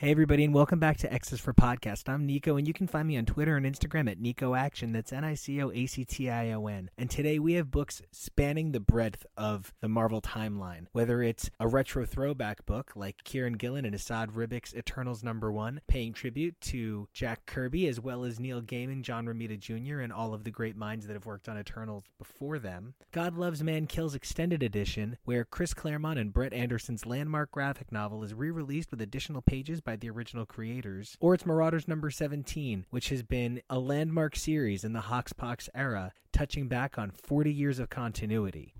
Hey, everybody, and welcome back to X's for Podcast. I'm Nico, and you can find me on Twitter and Instagram at Nico Action. That's N I C O A C T I O N. And today we have books spanning the breadth of the Marvel timeline, whether it's a retro throwback book like Kieron Gillen and Esad Ribic's Eternals Number One, paying tribute to Jack Kirby, as well as Neil Gaiman, John Romita Jr., and all of the great minds that have worked on Eternals before them. God Loves Man Kills Extended Edition, where Chris Claremont and Brent Anderson's landmark graphic novel is re released with additional pages by the original creators, or it's Marauders number 17, which has been a landmark series in the Hoxpox era, touching back on 40 years of continuity.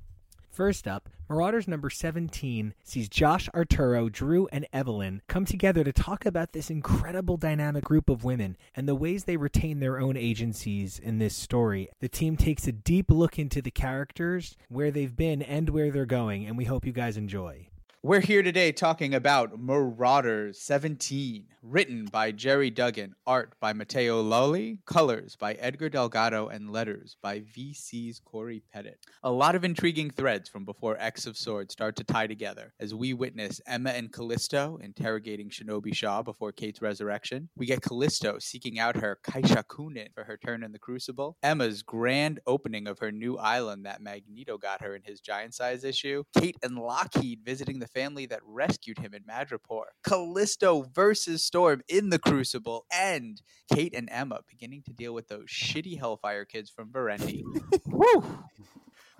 First up, Marauders number 17 sees Josh Arturo, Drew, and Evelyn come together to talk about this incredible dynamic group of women and the ways they retain their own agencies in this story. The team takes a deep look into the characters, where they've been, and where they're going, and we hope you guys enjoy. We're here today talking about Marauders 17, written by Gerry Duggan, art by Matteo Lolli, colors by Edgar Delgado, and letters by VC's Cory Petit. A lot of intriguing threads from before X of Swords start to tie together as we witness Emma and Callisto interrogating Shinobi Shaw before Kate's resurrection. We get Callisto seeking out her Kaishakunin for her turn in the Crucible. Emma's grand opening of her new island that Magneto got her in his giant size issue. Kate and Lockheed visiting the family that rescued him in Madripoor. Callisto versus Storm in the Crucible, and Kate and Emma beginning to deal with those shitty Hellfire kids from Verendi. Woo!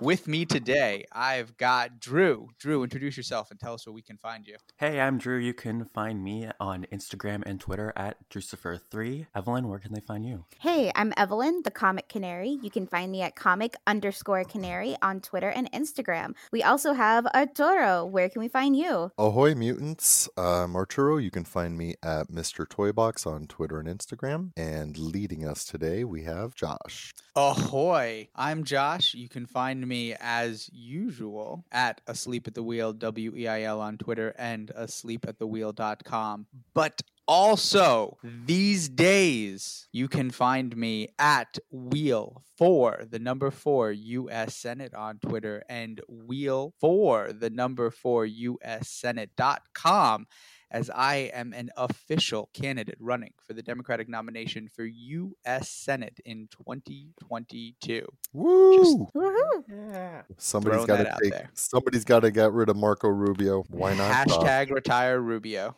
With me today, I've got Drew. Drew, introduce yourself and tell us where we can find you. Hey, I'm Drew. You can find me on Instagram and Twitter at Drucifer3. Evelyn, where can they find you? Hey, I'm Evelyn, the Comic Canary. You can find me at comic underscore canary on Twitter and Instagram. We also have Arturo. Where can we find you? Ahoy, mutants. I'm Arturo. You can find me at Mr. Toybox on Twitter and Instagram. And leading us today, we have Josh. Ahoy! I'm Josh. You can find me as usual at Asleep at the Weil, W E I L on Twitter and asleepatthewheel.com. But also, these days, you can find me at Weil for the number four U.S. Senate on Twitter and Weil for the number four U.S. Senate.com as I am an official candidate running for the Democratic nomination for U.S. Senate in 2022. Woo! Just Woohoo! Yeah. somebody's throwing got to take. there. Somebody's got to get rid of Marco Rubio. Why not? Josh? Hashtag uh, retire Rubio.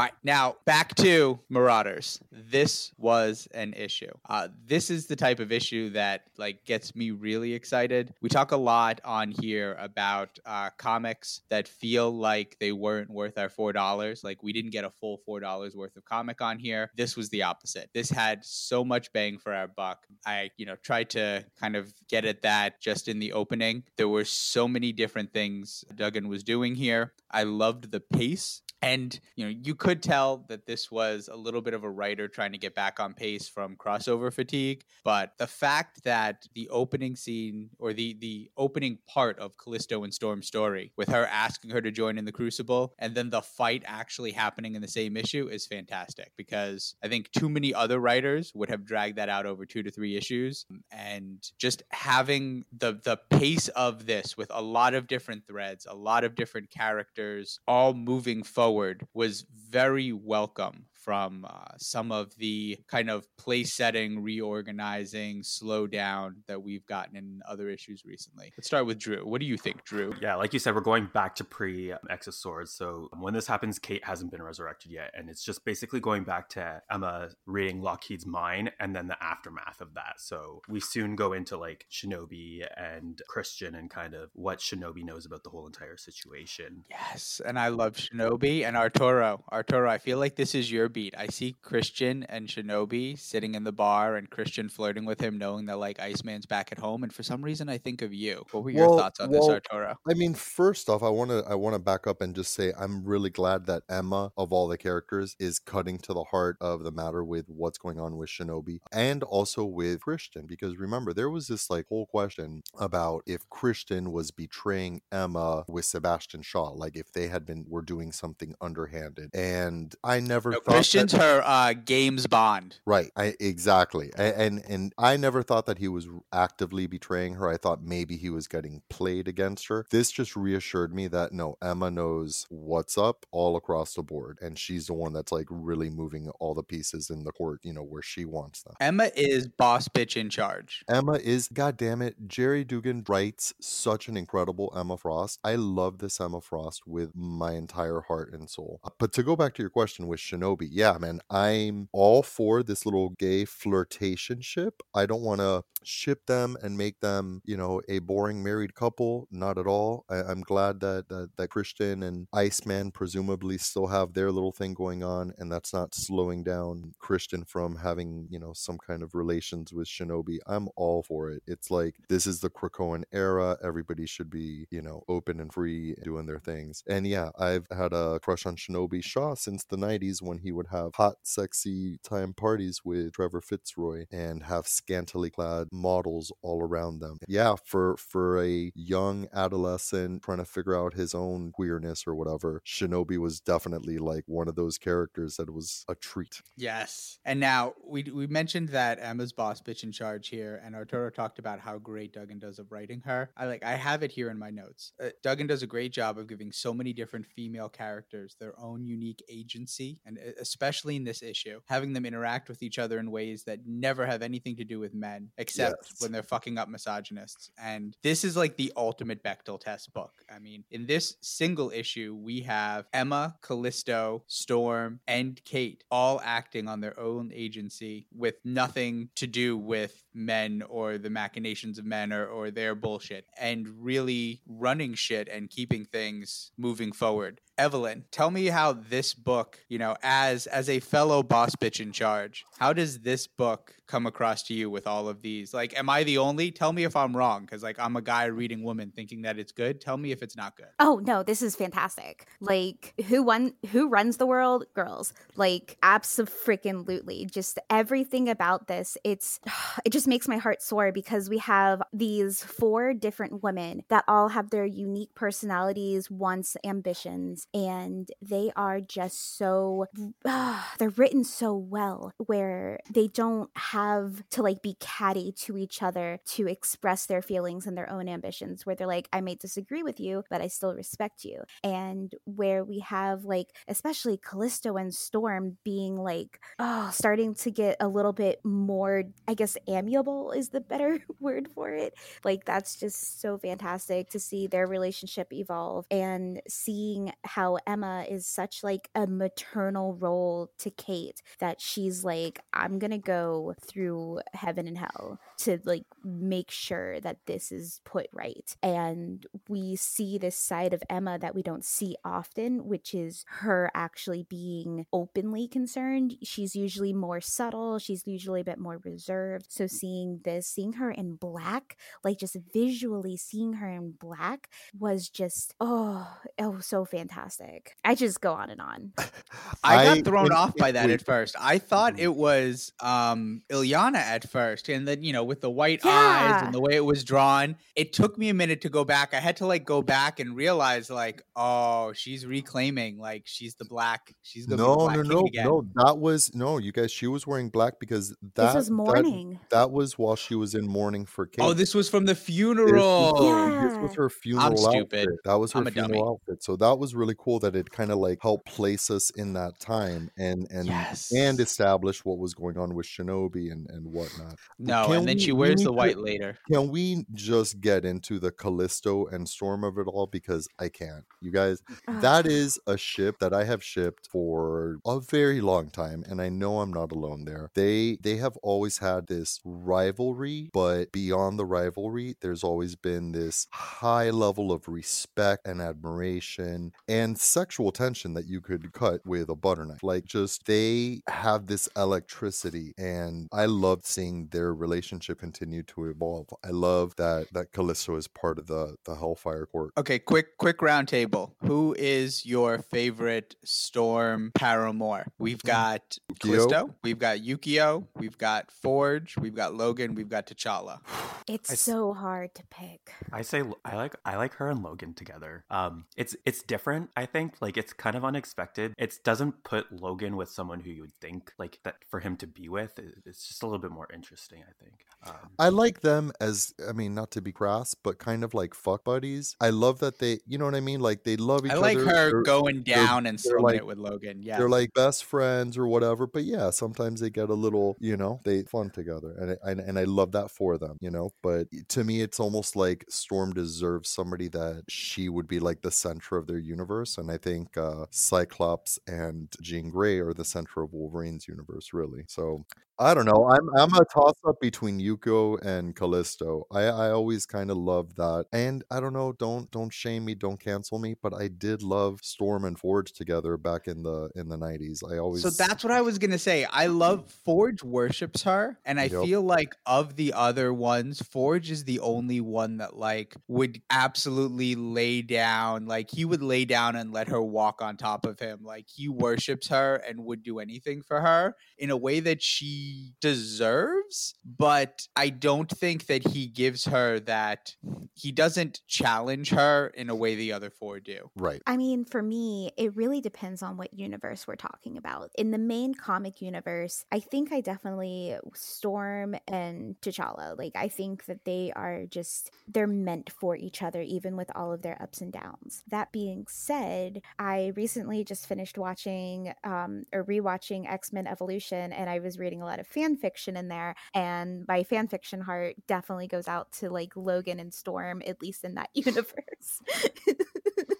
All right, now back to Marauders. This was an issue. Uh, this is the type of issue that like gets me really excited. We talk a lot on here about uh, comics that feel like they weren't worth our four dollars. Like we didn't get a full four dollars worth of comic on here. This was the opposite. This had so much bang for our buck. I, you know, tried to kind of get at that just in the opening. There were so many different things Duggan was doing here. I loved the pace and you know, you could tell that this was a little bit of a writer trying to get back on pace from crossover fatigue. But the fact that the opening scene or the the opening part of Callisto and Storm's story, with her asking her to join in the Crucible, and then the fight actually happening in the same issue, is fantastic. Because I think too many other writers would have dragged that out over two to three issues, and just having the the pace of this with a lot of different threads, a lot of different characters, all moving forward was very welcome from uh, some of the kind of place setting, reorganizing, slow down that we've gotten in other issues recently. Let's start with Drew. What do you think, Drew? Yeah, like you said, we're going back to pre X of Swords. So when this happens, Kate hasn't been resurrected yet. And it's just basically going back to Emma reading Lockheed's mind and then the aftermath of that. So we soon go into like Shinobi and Christian and kind of what Shinobi knows about the whole entire situation. Yes, and I love Shinobi. And Arturo. Arturo, I feel like this is your beat. I see Christian and Shinobi sitting in the bar and Christian flirting with him, knowing that like Iceman's back at home. And for some reason, I think of you. What were your Well- thoughts on well, this, Arturo? I mean, first off, I want to I want to back up and just say I'm really glad that Emma, of all the characters, is cutting to the heart of the matter with what's going on with Shinobi and also with Christian. Because remember, there was this like whole question about if Christian was betraying Emma with Sebastian Shaw, like if they had been were doing something underhanded. And I never No, thought That, her uh, games bond. Right. I exactly. A- And and I never thought that he was actively betraying her. I thought maybe he was getting played against her. This just reassured me that no, Emma knows what's up all across the board and she's the one that's like really moving all the pieces in the court, you know, where she wants them. Emma is boss bitch in charge. Emma is, god damn it, Gerry Duggan writes such an incredible Emma Frost. I love this Emma Frost with my entire heart and soul. But to go back to your question with Shinobi, yeah, man, I'm all for this little gay flirtation ship. I don't want to ship them and make them, you know, a boring married couple. Not at all. I, I'm glad that, that that Christian and Iceman presumably still have their little thing going on, and that's not slowing down Christian from having, you know, some kind of relations with Shinobi. I'm all for it. It's like this is the Krakoan era. Everybody should be, you know, open and free doing their things. And yeah, I've had a crush on Shinobi Shaw since the 90s when he would have hot, sexy time parties with Trevor Fitzroy and have scantily clad models all around them. Yeah, for for a young adolescent trying to figure out his own queerness or whatever, Shinobi was definitely like one of those characters that was a treat. Yes. And now we we mentioned that Emma's boss bitch in charge here, and Arturo talked about how great Duggan does of writing her. I like I have it here in my notes. Uh, Duggan does a great job of giving so many different female characters their own unique agency, and e- especially in this issue, having them interact with each other in ways that never have anything to do with men, except Yes. when they're fucking up misogynists. And this is like the ultimate Bechdel test book. I mean, in this single issue, we have Emma, Callisto, Storm, and Kate all acting on their own agency with nothing to do with men or the machinations of men or, or their bullshit and really running shit and keeping things moving forward. Evelyn, tell me how this book, you know, as as a fellow boss bitch in charge, how does this book come across to you with all of these? Like, am I the only? Tell me if I'm wrong, because like I'm a guy reading Woman thinking that it's good. Tell me if it's not good. Oh no, this is fantastic. Like who won who runs the world? Girls. Like absolutely. Just everything about this. It's it just makes my heart soar because we have these four different women that all have their unique personalities, wants, ambitions, and they are just so Ah, they're written so well where they don't have to like be catty to each other to express their feelings and their own ambitions where they're like I may disagree with you but I still respect you. And where we have like especially Callisto and Storm being like oh starting to get a little bit more I guess amiable is the better word for it. Like that's just so fantastic to see their relationship evolve and seeing how Emma is such like a maternal role to Kate that she's like I'm going to go through heaven and hell to like make sure that this is put right. And we see this side of Emma that we don't see often which is her actually being openly concerned. She's usually more subtle. She's usually a bit more reserved. So seeing this seeing her in black like just visually seeing her in black was just oh oh so fantastic. I just go on and on. I got I- thrown wait, off by that wait. at first. I thought Mhm. it was um Illyana at first, and then you know with the white eyes and the way it was drawn, it took me a minute to go back. I had to like go back and realize like, oh, she's reclaiming like she's the black. She's gonna be the No, black no, king no, again. no. That was no, you guys. She was wearing black because that this was that- That, was while she was in mourning for Kate. Oh, this was from the This was- funeral. This was her funeral stupid. outfit. That was her I'm dummy. funeral outfit. So that was really cool that it kind of like helped place us in that time and and Yes. and establish what was going on with Shinobi and and whatnot. No, Can and then we- she wears the to- white later. Can we just get into the Callisto and Storm of it all? Because I can't. You guys, uh-huh. that is a ship that I have shipped for a very long time, and I know I'm not alone there. They they have always had this rivalry, but beyond the rivalry, there's always been this high level of respect and admiration and sexual tension that you could cut with a butter knife. Like just they have this electricity and I love seeing their relationship continue to evolve. I love that that Callisto is part of the the Hellfire Court. Okay, quick quick round table. Who is your favorite Storm paramour? We've got Yukio? Callisto, we've got Yukio, we've got Forge, we've got Logan, we've got T'Challa. It's I s- so hard to pick. I say I like I like her and Logan together. Um, it's it's different. I think like it's kind of unexpected. It doesn't put Logan with someone who you would think like that for him to be with. It's just a little bit more interesting. I think. Um, I like them as I mean, not to be crass, but kind of like fuck buddies. I love that they, you know what I mean? Like they love each other. I other. like her They're- going they're- down and they're throwing like- it with Logan. Yeah. They're like best friends or whatever, but yeah, sometimes they get a little, you know, they fun together, and I, and and I love that for them, you know. But to me, it's almost like Storm deserves somebody that she would be like the center of their universe, and I think uh, Cyclops and Jean Grey are the center of Wolverine's universe, really. So I don't know. I'm I'm a toss up between Yuko and Callisto. I I always kind of love that, and I don't know. Don't don't shame me. Don't cancel me. But I did love Storm and Forge together back in the in the nineties. I always So that's what I was gonna say. I love Forge worships her, and I Yep. feel like of the other ones, Forge is the only one that like would absolutely lay down. Like he would lay down and let her walk on top of him. Like he worships her and would do anything for her in a way that she deserves. But I don't think that he gives her that. He doesn't challenge her in a way the other four do. right. I mean, for me, it really depends on what universe we're talking about. In the main comic universe, I think I definitely Storm and T'Challa. Like, I think that they are just, they're meant for each other, even with all of their ups and downs. That being said, I recently just finished watching um, or rewatching X Men Evolution, and I was reading a lot of fan fiction in there. And my fan fiction heart definitely goes out to like Logan and Storm, at least in that universe.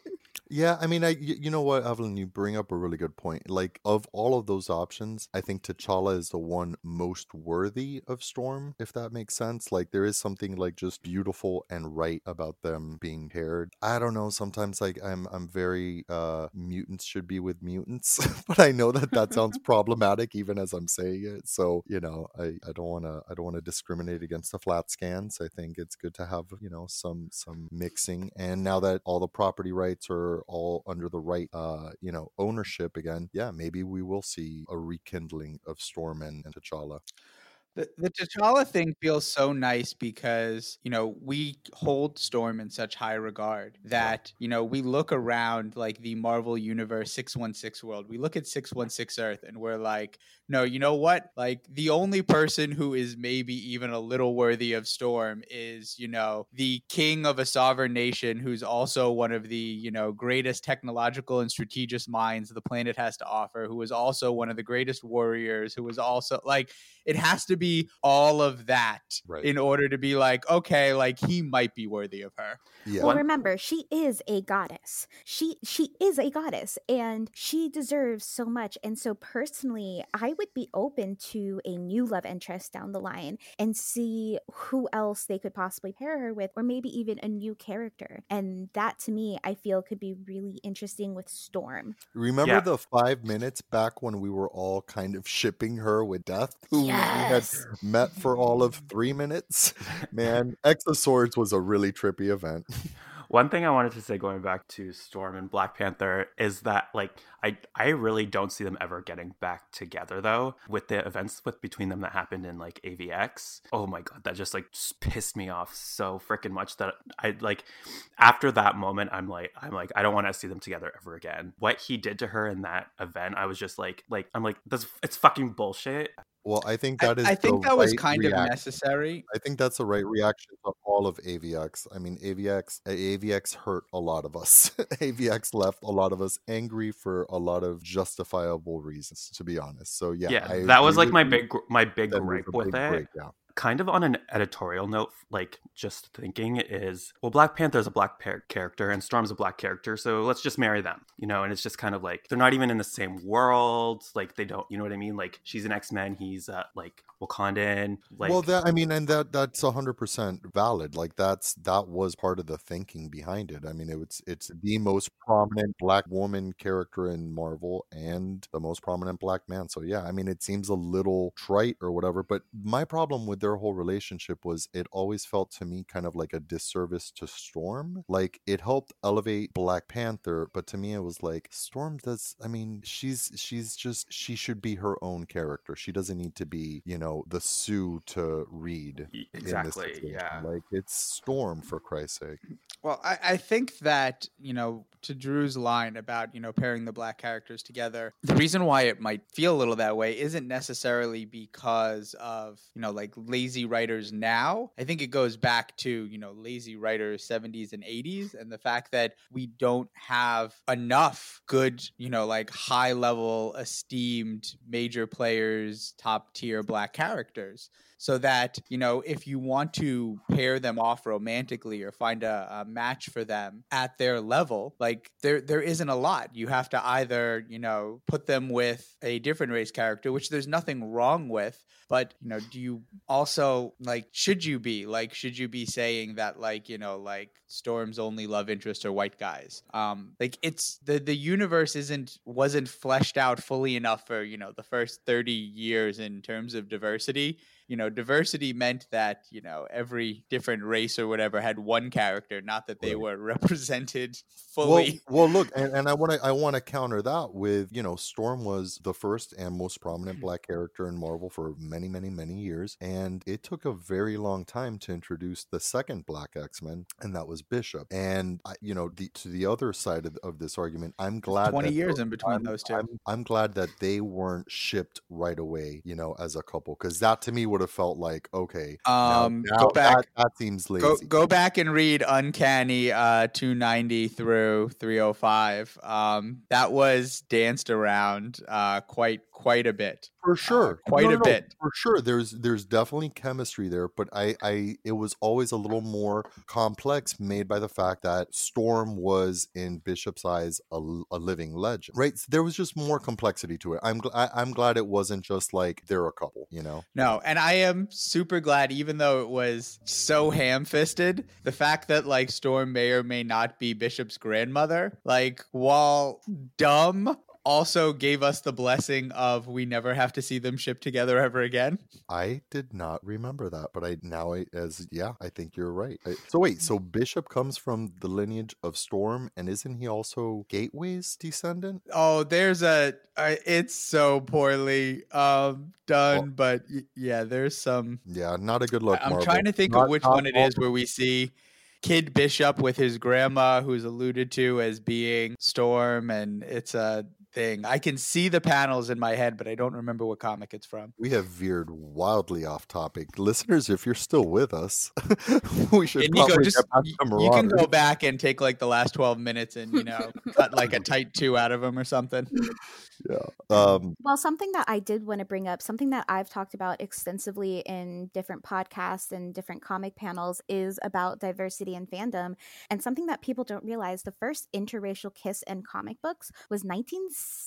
Yeah, I mean, I y- you know what, Evelyn, you bring up a really good point. Like of all of those options, I think T'Challa is the one most worthy of Storm, if that makes sense. Like there is something like just beautiful and right about them being paired. I don't know, sometimes like I'm I'm very uh mutants should be with mutants, but I know that that sounds problematic even as I'm saying it. So, you know, I I don't want to I don't want to discriminate against the flatscans. I think it's good to have, you know, some some mixing and now that all the property rights are all under the right uh you know ownership again yeah maybe we will see a rekindling of storm and, and t'challa The, the T'Challa thing feels so nice because, you know, we hold Storm in such high regard that, you know, we look around like the Marvel Universe 616 world. We look at 616 Earth and we're like, no, you know what? Like, the only person who is maybe even a little worthy of Storm is, you know, the king of a sovereign nation who's also one of the, you know, greatest technological and strategic minds the planet has to offer, who is also one of the greatest warriors, who is also like, it has to be all of that Right. in order to be like, okay, like he might be worthy of her. yeah Well, remember, she is a goddess. She she is a goddess, and she deserves so much. And so, personally, I would be open to a new love interest down the line and see who else they could possibly pair her with, or maybe even a new character. And that, to me, I feel could be really interesting with Storm. remember Yeah. the five minutes back when we were all kind of shipping her with death who we had Yes. met for all of three minutes. Man x of swords was a really trippy event. One thing I wanted to say going back to Storm and Black Panther is that like I I really don't see them ever getting back together though with the events with between them that happened in like AVX. Oh my god, that just like just pissed me off so freaking much that I like after that moment I'm like I'm like I don't want to see them together ever again. What he did to her in that event, I was just like like I'm like that's it's fucking bullshit. well i think that is I think the that was right kind of necessary. I think that's the right reaction to all of AVX. I mean, AVX, AVX hurt a lot of us. AVX left a lot of us angry for a lot of justifiable reasons, to be honest. So yeah, Yeah, I that was like my big my big gripe with it. break, yeah. Kind of on an editorial note, like just thinking is, well, Black Panther's a black par- character and Storm's a black character, so let's just marry them, you know? And it's just kind of like they're not even in the same world. Like they don't, you know what I mean? Like she's an X Men, he's uh, like Wakandan. Like, well, that I mean, and that that's hundred percent valid. Like that's that was part of the thinking behind it. I mean, it's it's the most prominent black woman character in Marvel and the most prominent black man. So yeah, I mean, it seems a little trite or whatever. But my problem with their whole relationship was it always felt to me kind of like a disservice to Storm. Like it helped elevate Black Panther, but to me it was like Storm does. I mean, she's she's just she should be her own character. She doesn't need to be you know the Sue to read. Y- in this exactly, yeah. Like it's Storm for Christ's sake. Well, I, I think that, you know, to Drew's line about, you know, pairing the black characters together, the reason why it might feel a little that way isn't necessarily because of, you know, like lazy writers now. I think it goes back to, you know, lazy writers 70s and 80s and the fact that we don't have enough good, you know, like high level, esteemed major players, top tier black characters so that you know if you want to pair them off romantically or find a, a, match for them at their level like there there isn't a lot. You have to either you know put them with a different race character which there's nothing wrong with but you know do you also like should you be like should you be saying that like you know like storm's only love interest are white guys? Um like it's the the universe isn't wasn't fleshed out fully enough for you know the first 30 years in terms of diversity you know diversity meant that you know every different race or whatever had one character not that they Right. were represented fully well, look, and, and I want to I want to counter that with you know Storm was the first and most prominent mm-hmm. black character in Marvel for many many many years, and it took a very long time to introduce the second Black X Men, and that was Bishop. And I, you know, the, to the other side of, of this argument, I'm glad 20 that years in between I'm, those two. I'm, I'm glad that they weren't shipped right away, you know, as a couple, because that to me would have felt like okay, now- um now go back That, that seems lazy. Go, go back and read Uncanny uh, 290 through 305. Um, that was danced around uh, quite quite a bit. For sure. Quite a bit. for sure there's there's definitely chemistry there but i i it was always a little more complex made by the fact that storm was in bishop's eyes a, a living legend right? So there was just more complexity to it. I'm gl- I, i'm glad it wasn't just like they're a couple you know? No, and I am super glad, even though it was so ham fisted, the fact that like Storm may or may not be Bishop's grandmother, like while dumb, also gave us the blessing of we never have to see them ship together ever again. i did not remember that but i now I, as yeah i think you're right I- so wait so bishop comes from the lineage of storm and isn't he also gateway's descendant Oh, there's a. Uh, it's so poorly um done, but y- yeah, there's some. yeah not a good look I'm Marvel. trying to think Not- of which one it is where we see Kid Bishop with his grandma, who's alluded to as being Storm, and it's a thing. I can see the panels in my head, but I don't remember what comic it's from. We have veered wildly off topic. Listeners, if you're still with us, we should And Nico, probably just get back to you can go back and take like the last 12 minutes and you know cut like a tight two out of them or something. Um, Well, something that I did want to bring up, something that I've talked about extensively in different podcasts and different comic panels is about diversity and fandom. And something that people don't realize the first interracial kiss in comic books was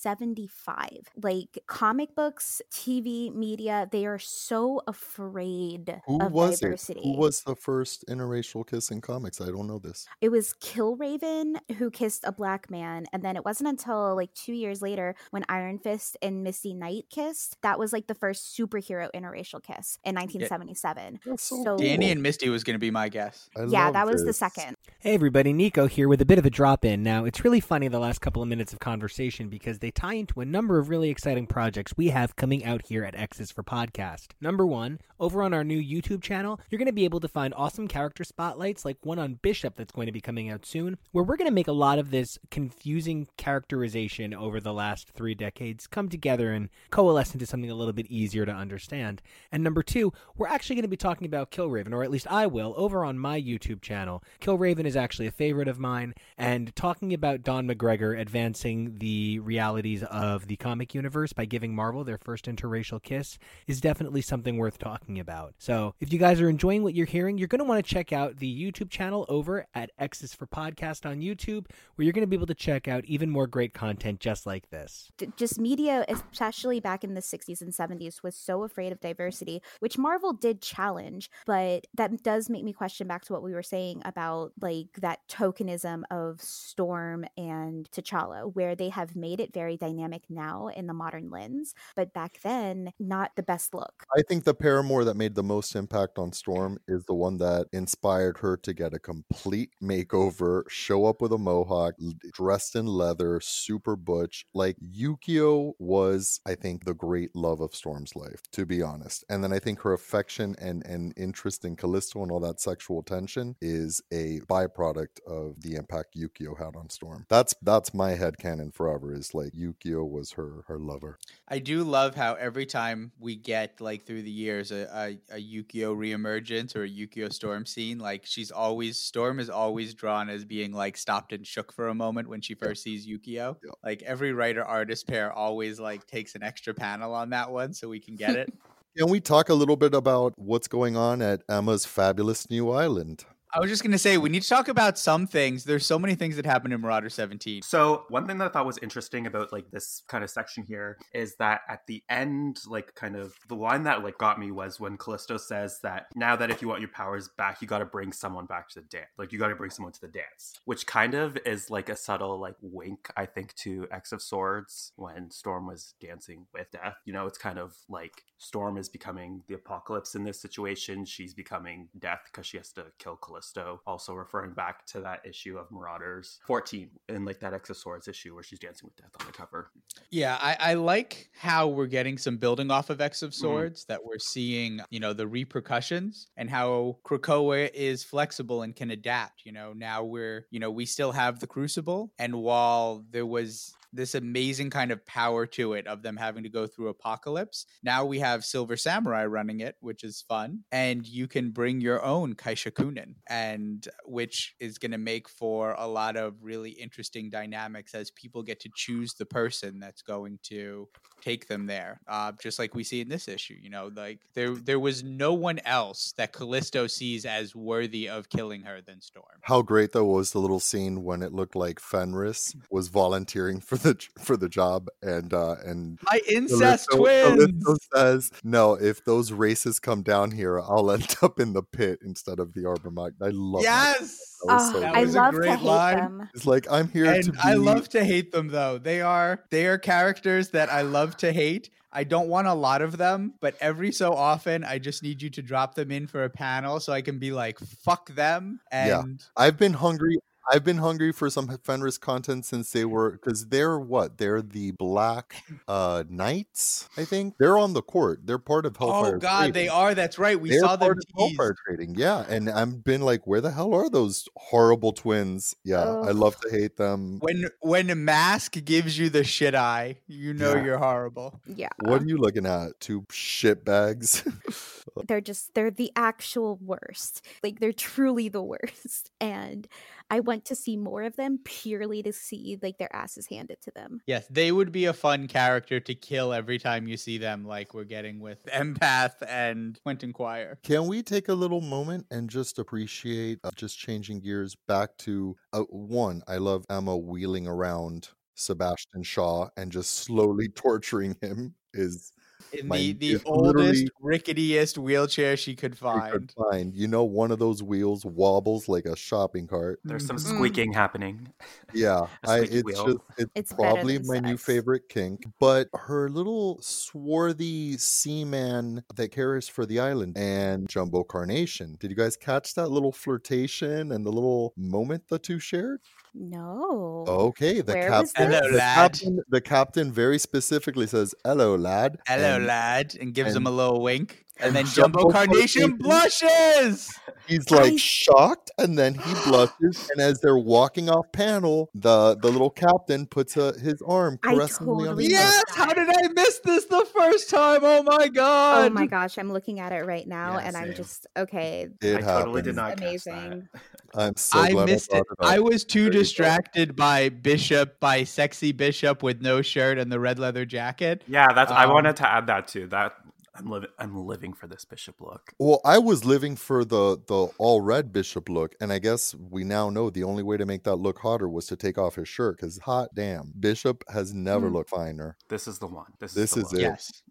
1975. Like comic books, TV, media, they are so afraid who of was diversity. it? Who was the first interracial kiss in comics? I don't know this. it was Killraven who kissed a black man, and then it wasn't until like two years later when Iron Fist and Misty Knight kissed that was like the first superhero interracial kiss in 1977. That's so So- Danny cool. and Misty was going to be my guess. I yeah, love that was the second. Hey everybody, Nico here with a bit of a drop in. Now, it's really funny the last couple of minutes of conversation because they tie into a number of really exciting projects we have coming out here at X's for Podcast. Number one, over on our new YouTube channel, you're going to be able to find awesome character spotlights like one on Bishop that's going to be coming out soon, where we're going to make a lot of this confusing characterization over the last three decades come together and coalesce into something a little bit easier to understand. And number two, we're actually going to be talking about Killraven, or at least I will, over on my YouTube channel. Killraven is actually a favorite of mine, and talking about Don McGregor advancing the realities of the comic universe by giving Marvel their first interracial kiss is definitely something worth talking about. So, if you guys are enjoying what you're hearing, you're going to want to check out the YouTube channel over at X's for Podcast on YouTube, where you're going to be able to check out even more great content just like this. Just media, especially back in the 60s and 70s, was so afraid of diversity, which Marvel did challenge. But that does make me question back to what we were saying about like that tokenism of Storm and T'Challa, where they have made it very dynamic now in the modern lens, but back then, not the best look. I think the paramour that made the most impact on Storm is the one that inspired her to get a complete makeover, show up with a mohawk, dressed in leather, super butch. Like Yukio was, I think, the great love of Storm's life, to be honest. And then I think her affection and, and interest in Callisto and all that sexual tension is a byproduct of the impact Yukio had on Storm. That's that's my headcanon forever, is like Yukio was her her lover. I do love how every time we get like through the years a, a, a Yukio reemergence or a Yukio storm scene, like she's always Storm is always drawn as being like stopped and shook for a moment when she first sees Yukio. Yeah. Like every writer artist pair always like takes an extra panel on that one so we can get it. Can we talk a little bit about what's going on at Emma's fabulous new island? I was just gonna say we need to talk about some things. There's so many things that happened in Marauder 17. So one thing that I thought was interesting about like this kind of section here is that at the end, like kind of the line that like got me was when Callisto says that now that if you want your powers back, you got to bring someone back to the dance. Like you got to bring someone to the dance, which kind of is like a subtle like wink, I think, to X of Swords when Storm was dancing with Death. You know, it's kind of like Storm is becoming the apocalypse in this situation. She's becoming Death because she has to kill Callisto. Also referring back to that issue of Marauders 14 and like that X of Swords issue where she's dancing with Death on the cover. Yeah, I, I like how we're getting some building off of X of mm-hmm. Swords, that we're seeing, you know, the repercussions and how Krakoa is flexible and can adapt. You know, now we're, you know, we still have the Crucible. And while there was this amazing kind of power to it of them having to go through apocalypse, now we have Silver Samurai running it, which is fun. And you can bring your own Kaishakunin, and which is going to make for a lot of really interesting dynamics as people get to choose the person that's going to take them there. Uh, just like we see in this issue, you know, like there there was no one else that Callisto sees as worthy of killing her than Storm. How great though was the little scene when it looked like Fenris was volunteering for the for the job and uh and My incest Callisto- twins. Callisto says, "No, if those races come down here, I'll end up in the pit instead of the Arbor Magna." I love that. Yes. That was Oh, so I good. a love to great hate line. them. It's like I'm here to and be. I love to hate them though. They are they are characters that I love to hate. I don't want a lot of them, but every so often I just need you to drop them in for a panel so I can be like fuck them Yeah. and I've been hungry. I've been hungry for some Fenris content since they were because they're what? They're the Black uh Knights, I think. They're on the court. They're part of Hellfire. Oh god, they are. That's right. We They're saw them part of. Hellfire Trading. Yeah, and I've been like, where the hell are those horrible twins? Yeah, I love to hate them. When when a Mask gives you the shit eye, you know Yeah. you're horrible. Yeah. What are you looking at? Two shit bags. they're just they're the actual worst like they're truly the worst and i want to see more of them purely to see like their asses handed to them Yes, they would be a fun character to kill every time you see them, like we're getting with Empath and Quentin Quire. Can we take a little moment and just appreciate uh, just changing gears back to uh, one? I love Emma wheeling around Sebastian Shaw and just slowly torturing him is In My- the, the oldest, literally- ricketiest wheelchair she could you find. could find. You know, one of those wheels wobbles like a shopping cart. There's some Mhm. squeaking happening. Yeah, A I squeaky it's wheel. just it's, It's probably than my new favorite kink. But her little swarthy seaman that cares for the island and Jumbo Carnation. Did you guys catch that little flirtation and the little moment the two shared? No Okay, the Where captain. this? The Hello, lad. captain, the captain very specifically says, "Hello, lad." Hello, and lad, and gives him a little wink. And then Jumbo Jumbo Carnation Carnation. blushes. He's like shocked, and then he blushes. And as they're walking off panel, the the little captain puts a, his arm I caressingly on totally his missed neck. Yes. How did I miss this the first time? Oh my god. Oh my gosh, I'm looking at it right now Yeah, and I'm just okay. It I totally did happens. not Amazing. I'm so I glad missed I it. brought it I was too There you distracted by Bishop, by sexy Bishop with no shirt and the red leather jacket. Yeah, that's. I Um, wanted to add that too. That I'm living. I'm living for this bishop look. Well, I was living for the the all red bishop look, and I guess we now know the only way to make that look hotter was to take off his shirt. Because hot damn, Bishop has never Mm. looked finer. This is the one. This, This is, is the it. Yes.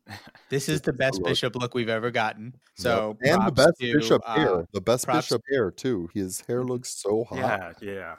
This is the best. Bishop look we've ever gotten. So Yep. and the best to, bishop uh, hair, the best props- bishop hair too. His hair looks so hot. Yeah, yeah.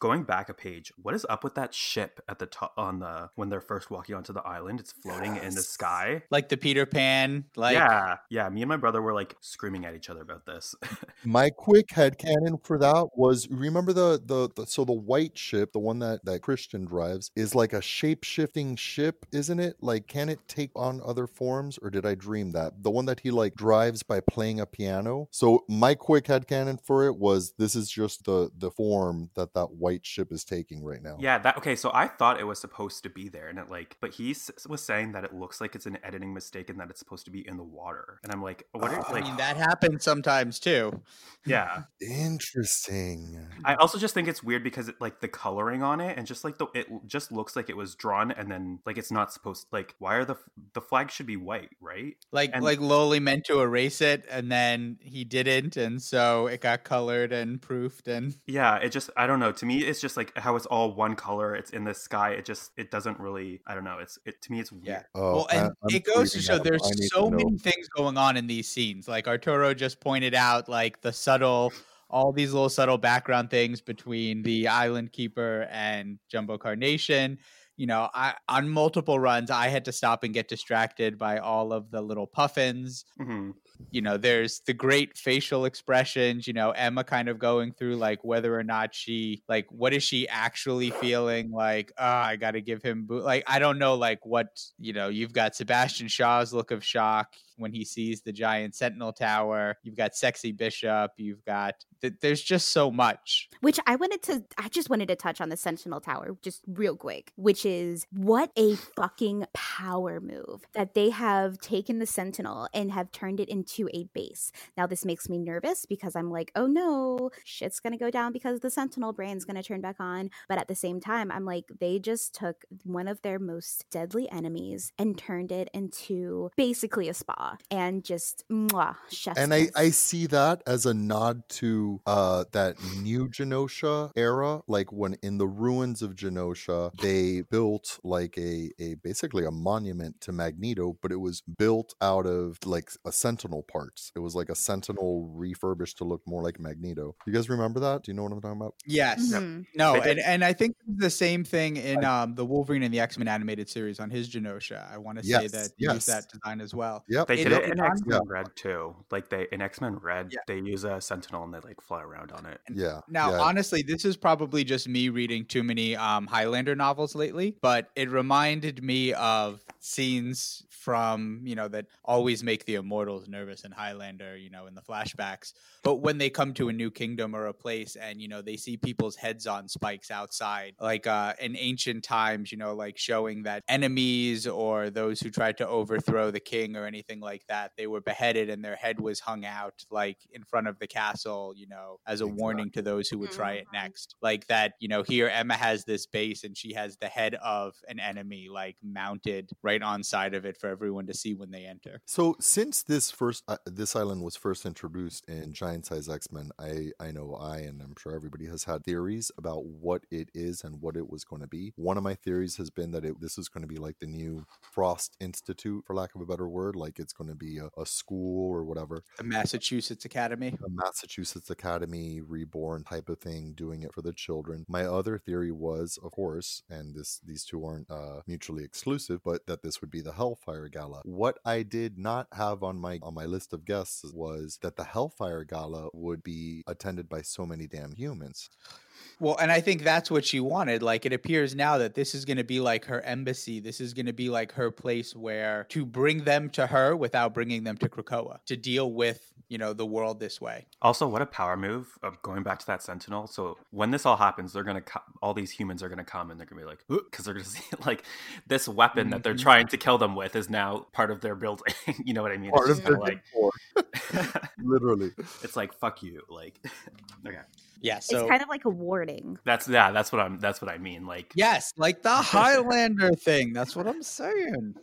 Going back a page, what is up with that ship at the top on the when they're first walking onto the island? It's floating in the sky. like the Peter Pan, like yeah, yeah. Me and my brother were like screaming at each other about this. My quick headcanon for that was remember the, the the so the white ship, the one that that Christian drives, is like a shape shifting ship, isn't it? Like, can it take on other forms, or did I dream that? The one that he like drives by playing a piano. So my quick headcanon for it was this is just the the form that that white ship is taking right now. yeah, that okay. So I thought it was supposed to be there, and it like, but he s- was saying that it looks like it's an editing mistake and that it's supposed to be in the water. And I'm like, what? Are, oh, I like, mean that happens sometimes too. yeah. Interesting. I also just think it's weird because it, like the coloring on it and just like the it just looks like it was drawn and then like it's not supposed like why are the the flag should be white right Like And- like Lolli meant to erase it and then he didn't, and so it got colored and proofed and yeah it just I don't know to me it's just like how it's all one color it's in the sky it just it doesn't really I don't know it's it to me it's weird Yeah. Oh, well, and I- I'm it goes to show out. there's I need to so many things going on in these scenes. Like Arturo just pointed out, like the subtle, all these little subtle background things between the Island Keeper and Jumbo Carnation. You know, I on multiple runs, I had to stop and get distracted by all of the little puffins. Mhm. You know, there's the great facial expressions. You know, Emma kind of going through like whether or not she like what is she actually feeling like. Oh, I got to give him boot. Like I don't know, like what you know. You've got Sebastian Shaw's look of shock when he sees the giant Sentinel Tower. You've got sexy Bishop. You've got th- there's just so much. Which I wanted to, I just wanted to touch on the Sentinel Tower just real quick, which is what a fucking power move that they have taken the Sentinel and have turned it into a base. Now, this makes me nervous because I'm like, oh no, shit's gonna go down because the Sentinel brain's gonna turn back on. But at the same time, I'm like, they just took one of their most deadly enemies and turned it into basically a spa and just mwah, chef's and I, kiss. I see that as a nod to uh that new Genosha era, like when in the ruins of Genosha they built like a a basically a monument to Magneto, but it was built out of like a Sentinel parts. It was like a Sentinel refurbished to look more like Magneto. You guys remember that? Do you know what I'm talking about? Yes. Mhm. No, They and, and I think the same thing in um, the Wolverine and the X Men animated series on his Genosha. I want to say Yes, that they yes. used that design as well. Yep. they It- did it it in X Men Red too like they in X Men Red Yeah. they use a Sentinel and they like fly around on it yeah. Now, yeah. honestly, this is probably just me reading too many um, Highlander novels lately, but it reminded me of scenes from, you know, that always make the immortals nervous in Highlander, you know, in the flashbacks. But when they come to a new kingdom or a place and, you know, they see people's heads on spikes outside, like uh, in ancient times, you know, like showing that enemies or those who tried to overthrow the king or anything like that, they were beheaded and their head was hung out, like in front of the castle, you know, as a warning to those who would try it Mhm. next. Like that, you know, here Emma has this base and she has the head of an enemy like mounted right on side of it for everyone to see when they enter. So since this first uh, this island was first introduced in Giant Size X Men, I I know I and I'm sure everybody has had theories about what it is and what it was going to be. One of my theories has been that it, this is going to be like the new Frost Institute, for lack of a better word, like it's going to be a, a school or whatever, The Massachusetts Academy. a Massachusetts Academy reborn type of thing, doing it for the children. My other theory was, of course, and this these two aren't uh, mutually exclusive, but that this would be the Hellfire Gala. What I did not have on my on my list of guests was that the Hellfire Gala would be attended by so many damn humans. Well, and I think that's what she wanted. Like, it appears now that this is going to be like her embassy. This is going to be like her place where to bring them to her without bringing them to Krakoa to deal with, you know, the world this way. Also, what a power move of going back to that Sentinel. So when this all happens, they're gonna co- all these humans are gonna come and they're gonna be like, because they're gonna see like this weapon that they're Mhm. trying to kill them with is now part of their building. you know what I mean? Part it's of their kinda. Literally. it's like fuck you. Like, okay, Yeah. So, it's kind of like a warning. that's yeah, that's what I'm. That's what I mean. Like, yes, like the Highlander thing. That's what I'm saying.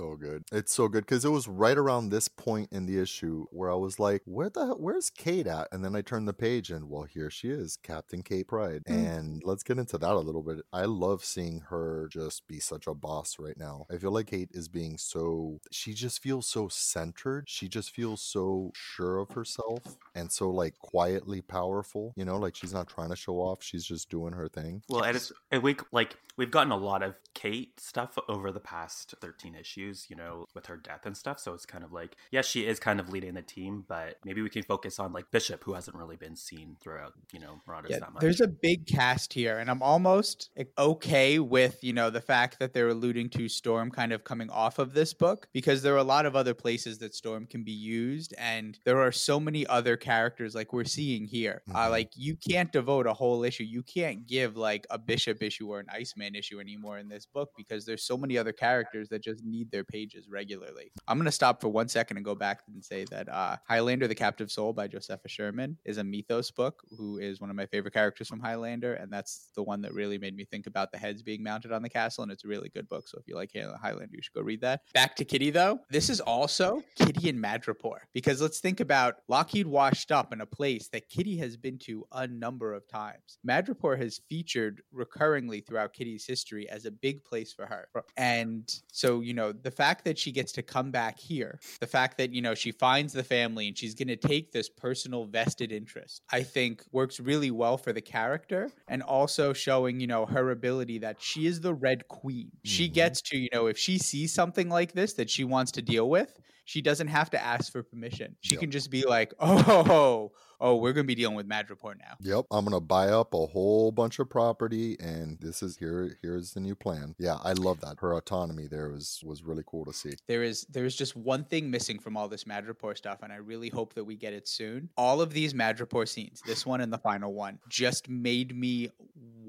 So good. It's so good because it was right around this point in the issue where I was like, "Where the hell? Where's Kate at?" And then I turned the page, and well, here she is, Captain Kate Pride. Mm. And let's get into that a little bit. I love seeing her just be such a boss right now. I feel like Kate is being so. She just feels so centered. She just feels so sure of herself and so like quietly powerful. You know, like she's not trying to show off. She's just doing her thing. Well, and it's and we like we've gotten a lot of Kate stuff over the past thirteen issues, you know, with her death and stuff. So it's kind of like, yes, she is kind of leading the team, but maybe we can focus on like Bishop, who hasn't really been seen throughout, you know, Marauders Yeah, that much. there's a big cast here, and I'm almost okay with you know the fact that they're alluding to Storm kind of coming off of this book because there are a lot of other places that Storm can be used, and there are so many other characters like we're seeing here. Uh, Mhm. like you can't devote a whole issue, you can't give like a Bishop issue or an Iceman issue anymore in this book because there's so many other characters that just need their pages regularly. I'm gonna stop for one second and go back and say that uh, Highlander: The Captive Soul by Josepha Sherman is a Methos book, who is one of my favorite characters from Highlander, and that's the one that really made me think about the heads being mounted on the castle, and it's a really good book. So if you like Highlander, you should go read that. Back to Kitty though, this is also Kitty and Madripoor because let's think about Lockheed washed up in a place that Kitty has been to a number of times. Madripoor has featured recurringly throughout Kitty's history as a big place for her, and so you know the fact that she gets to come back here the fact that you know she finds the family and she's going to take this personal vested interest i think works really well for the character and also showing you know her ability that she is the red queen she Mhm. gets to you know if she sees something like this that she wants to deal with she doesn't have to ask for permission she Yep. can just be like oh oh we're going to be dealing with Madripoor now Yep, I'm gonna buy up a whole bunch of property, and this is here. Here's the new plan. Yeah, I love that. Her autonomy there was was really cool to see. there is there is just one thing missing from all this Madripoor stuff, and I really hope that we get it soon. All of these Madripoor scenes, this one and the final one, just made me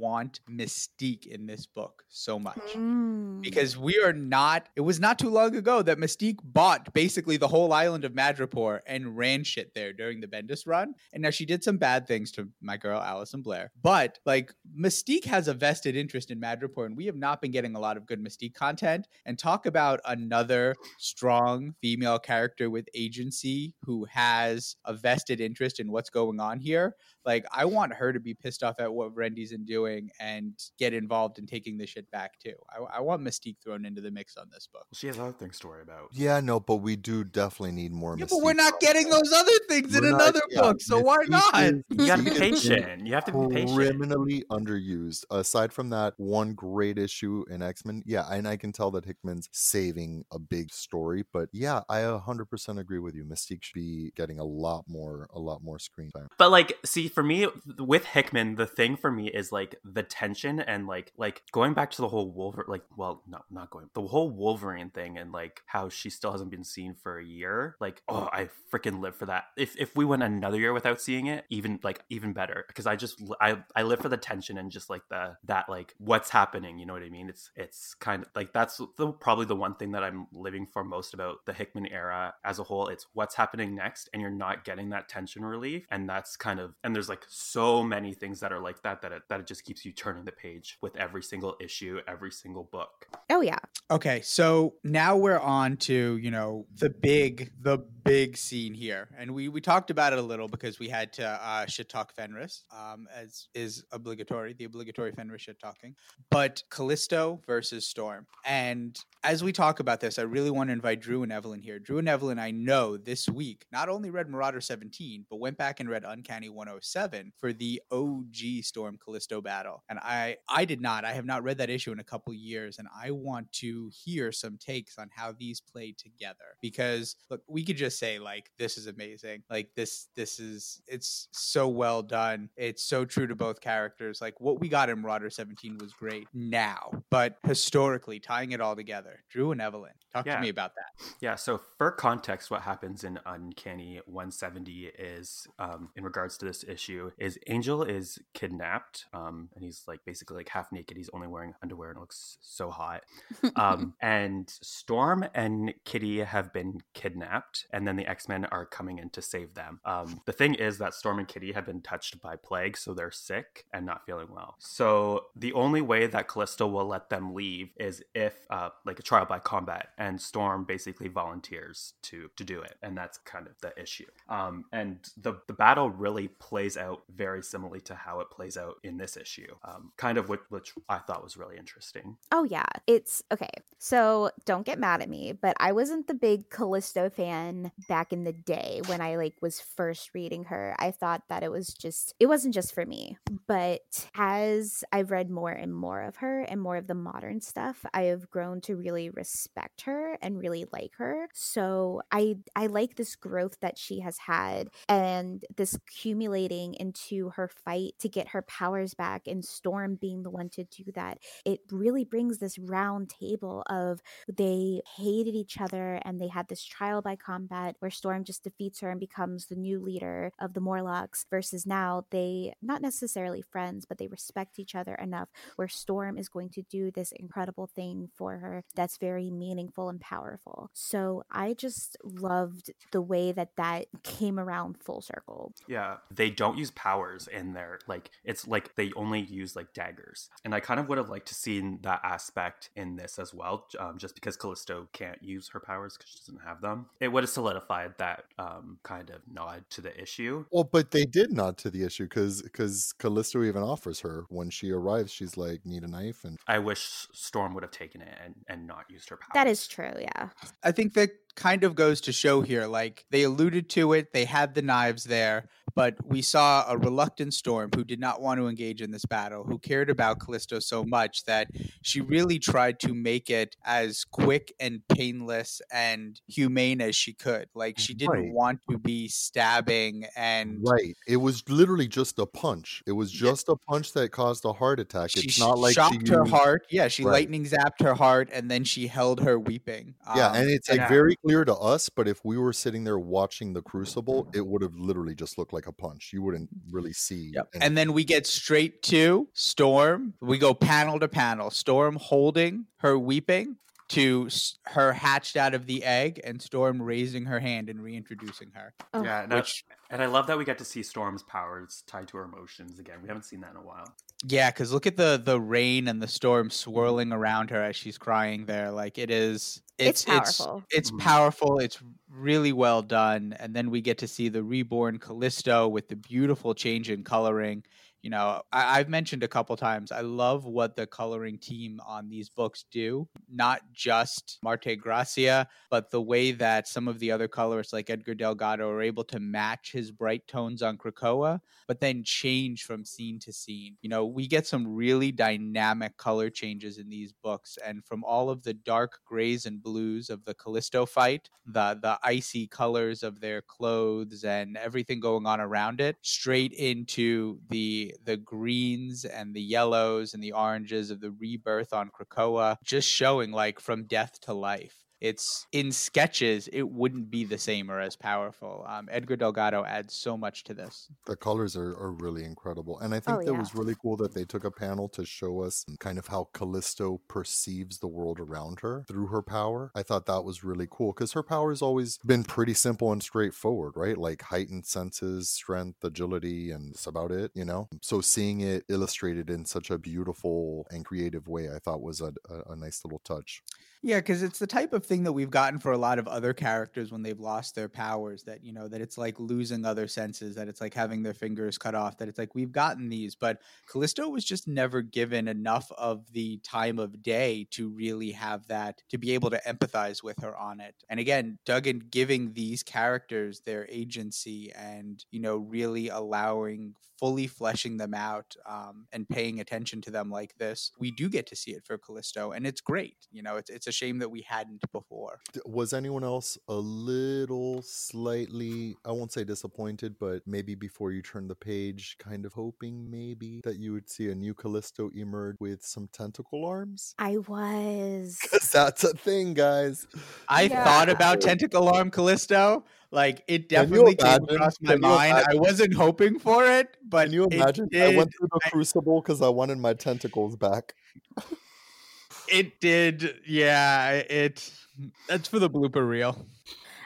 want Mystique in this book so much. Mm. Because we are not, it was not too long ago that Mystique bought basically the whole island of Madripoor and ran shit there during the Bendis run. And now she did some bad things to my girl, Allison Blair. But like Mystique has a vested interest in Madripoor, and we have not been getting a lot of good Mystique content. And talk about another strong female character with agency who has a vested interest in what's going on here. Like, I want her to be pissed off at what Rendy's in doing and get involved in taking the shit back too. I, I want Mystique thrown into the mix on this book. she has other things to worry about. Yeah, no, but we do definitely need more. Yeah, but we're not getting content. those other things in We're not- another yeah, book, so why not? is- You gotta be Mystique is being patient. You have to be patient. criminally underused. Aside from that one great issue in X Men, yeah, and I can tell that Hickman's saving a big story. But yeah, I 100% agree with you. Mystique should be getting a lot more, a lot more screen time. But like, see, for me with Hickman, the thing for me is like the tension and like like going back to the whole Wolverine, like, well, no, not going the whole Wolverine thing and like how she still hasn't been seen for a year. Like, oh, I freaking live for that. If if we went another year without seeing it, even like even better because I just I I live for the tension and just like the that like what's happening. You know what I mean? It's it's kind of like that's the, probably the one thing that I'm living for most about the Hickman era as a whole. It's what's happening next, and you're not getting that tension relief, and that's kind of and there's like so many things that are like that that it, that it just keeps you turning the page with every single issue, every single book. oh yeah. Okay, so now we're on to, you know, the big the big scene here. And we we talked about it a little because we had to uh shit talk Fenris, um, as is obligatory, the obligatory Fenris shit talking. But Callisto versus Storm. And as we talk about this, I really want to invite Drew and Evelyn here. Drew and Evelyn, I know this week not only read Marauder 17, but went back and read Uncanny 107 for the OG Storm Callisto battle. And I I did not. I have not read that issue in a couple years, and I want to hear some takes on how these play together. Because look, we could just say like this is amazing. Like this this is it's so well done. It's so true to both characters. Like what we got in Marauder 17 was great now, but historically tying it all together. Drew and Evelyn, talk Yeah. to me about that. Yeah, so for context, what happens in Uncanny 170 is, um, in regards to this issue, is Angel is kidnapped, um, and he's like basically like half naked. He's only wearing underwear and looks so hot. Um, and Storm and Kitty have been kidnapped, and then the X Men are coming in to save them. Um, the thing is that Storm and Kitty have been touched by plague, so they're sick and not feeling well. So the only way that Callisto will let them leave is if, uh, like a trial by combat, and Storm basically volunteers to to do it, and that's kind of the issue. Um, and the the battle really plays out very similarly to how it plays out in this issue, um, kind of which, which I thought was really interesting. Oh yeah, it's okay. So don't get mad at me, but I wasn't the big Callisto fan back in the day when I like was first reading her. I thought that it was just it wasn't just for me. But as I've read more and more of her and more of the modern stuff, I have grown to really respect her and really like her. So I I like this growth that she has had and this accumulating into her fight to get her powers back and Storm being the one to do that it really brings this round table of they hated each other and they had this trial by combat where Storm just defeats her and becomes the new leader of the Morlocks versus now they not necessarily friends but they respect each other enough where Storm is going to do this incredible thing for her that's very meaningful and powerful. So I just loved the way that that came around full circle. Yeah, they don't use powers in there. Like it's like they only use like daggers, and I kind of would have liked to seen that aspect in this as well. Um, just because Callisto can't use her powers because she doesn't have them, it would have solidified that um, kind of nod to the issue. Well, but they did nod to the issue because because Callisto even offers her when she arrives. She's like, "Need a knife," and I wish Storm would have taken it and, and not used her powers. That is true, yeah. I think that kind of goes to show here like they alluded to it, they had the knives there, but we saw a reluctant Storm who did not want to engage in this battle, who cared about Callisto so much that she really tried to make it as quick and painless and humane as she could. Like she didn't Right. want to be stabbing and right. It was literally just a punch. It was Yeah. just a punch that caused a heart attack. she It's not like shocked she her used- heart. Yeah, she Right. lightning zapped her heart and then she held her weeping. Yeah, Um, and it's like yeah. very clear to us, but if we were sitting there watching the Crucible, it would have literally just looked like a punch. You wouldn't really see. Yep. anything. And then we get straight to Storm. We go panel to panel. Storm holding her weeping to her hatched out of the egg, and Storm raising her hand and reintroducing her. Oh, Yeah, and, I, Which, and I love that we get to see Storm's powers tied to her emotions again. We haven't seen that in a while. Yeah, because look at the the rain and the storm swirling around her as she's crying there. Like it is. It's It's powerful. It's, Mhm. powerful. It's really well done. And then we get to see the reborn Callisto with the beautiful change in coloring. You know, I, I've mentioned a couple times, I love what the coloring team on these books do. Not just Marte Gracia, but the way that some of the other colorists like Edgar Delgado are able to match his bright tones on Krakoa, but then change from scene to scene. You know, we get some really dynamic color changes in these books, and from all of the dark grays and blues of the Callisto fight, the the icy colors of their clothes and everything going on around it, straight into the the greens and the yellows and the oranges of the rebirth on Krakoa, just showing like from death to life it's in sketches it wouldn't be the same or as powerful um, edgar delgado adds so much to this the colors are, are really incredible. And I think Oh, that yeah. was really cool that they took a panel to show us kind of how Callisto perceives the world around her through her power. I thought that was really cool because her power has always been pretty simple and straightforward, right? Like heightened senses, strength, agility, and that's about it, you know? So seeing it illustrated in such a beautiful and creative way, I thought was a, a, a nice little touch. Yeah, because it's the type of thing that we've gotten for a lot of other characters when they've lost their powers. That you know that it's like losing other senses. That it's like having their fingers cut off. That it's like we've gotten these, but Callisto was just never given enough of the time of day to really have that to be able to empathize with her on it. And again, Duggan giving these characters their agency and you know really allowing fully fleshing them out um, and paying attention to them like this, we do get to see it for Callisto, and it's great. You know, it's it's a a shame that we hadn't before. Was anyone else a little slightly, I won't say disappointed, but maybe before you turn the page, kind of hoping maybe that you would see a new Callisto emerge with some tentacle arms? I was. Because that's a thing, guys. I Yeah. thought about Tentacle Arm Callisto. Like it Can you definitely came across my Can you mind. I wasn't hoping for it, but Can you it imagine? I went through the I- crucible because I wanted my tentacles back. it did. Yeah, it. That's for the blooper reel.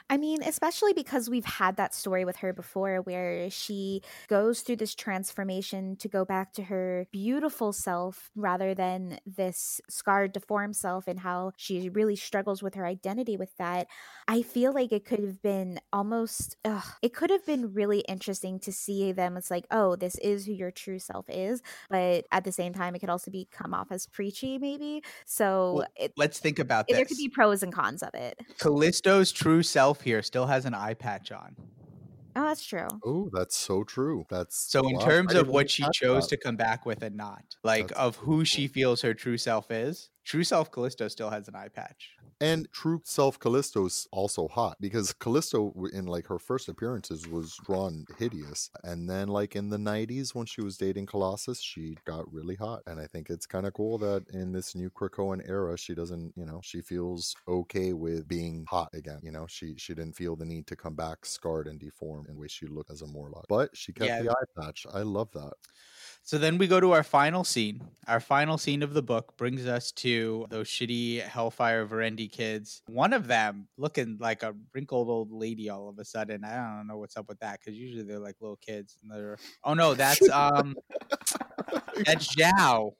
I mean, especially because we've had that story with her before where she goes through this transformation to go back to her beautiful self rather than this scarred, deformed self, and how she really struggles with her identity with that. I feel like it could have been almost, ugh, it could have been really interesting to see them. It's like, oh, this is who your true self is. But at the same time, it could also be come off as preachy, maybe. So Well, it, Let's think about there this. could be pros and cons of it. Callisto's true self here still has an eye patch on. Oh, that's true. Oh, that's so true. That's So in wow, terms of what she chose that. to come back with and not, like That's of who she feels her true self is, true self Callisto still has an eye patch. And true self Callisto's also hot because Callisto in like her first appearances was drawn hideous. And then like in the 90s when she was dating Colossus, she got really hot. And I think it's kind of cool that in this new Krakoan era, she doesn't, you know, she feels okay with being hot again. You know, she she didn't feel the need to come back scarred and deformed in the way she looked as a Morlock. But she kept Yeah. the eye patch. I love that. So then we go to our final scene. Our final scene of the book brings us to those shitty Hellfire Verendi kids. One of them looking like a wrinkled old lady all of a sudden. I don't know what's up with that because usually they're like little kids. And they're oh no, that's um that's Zhao.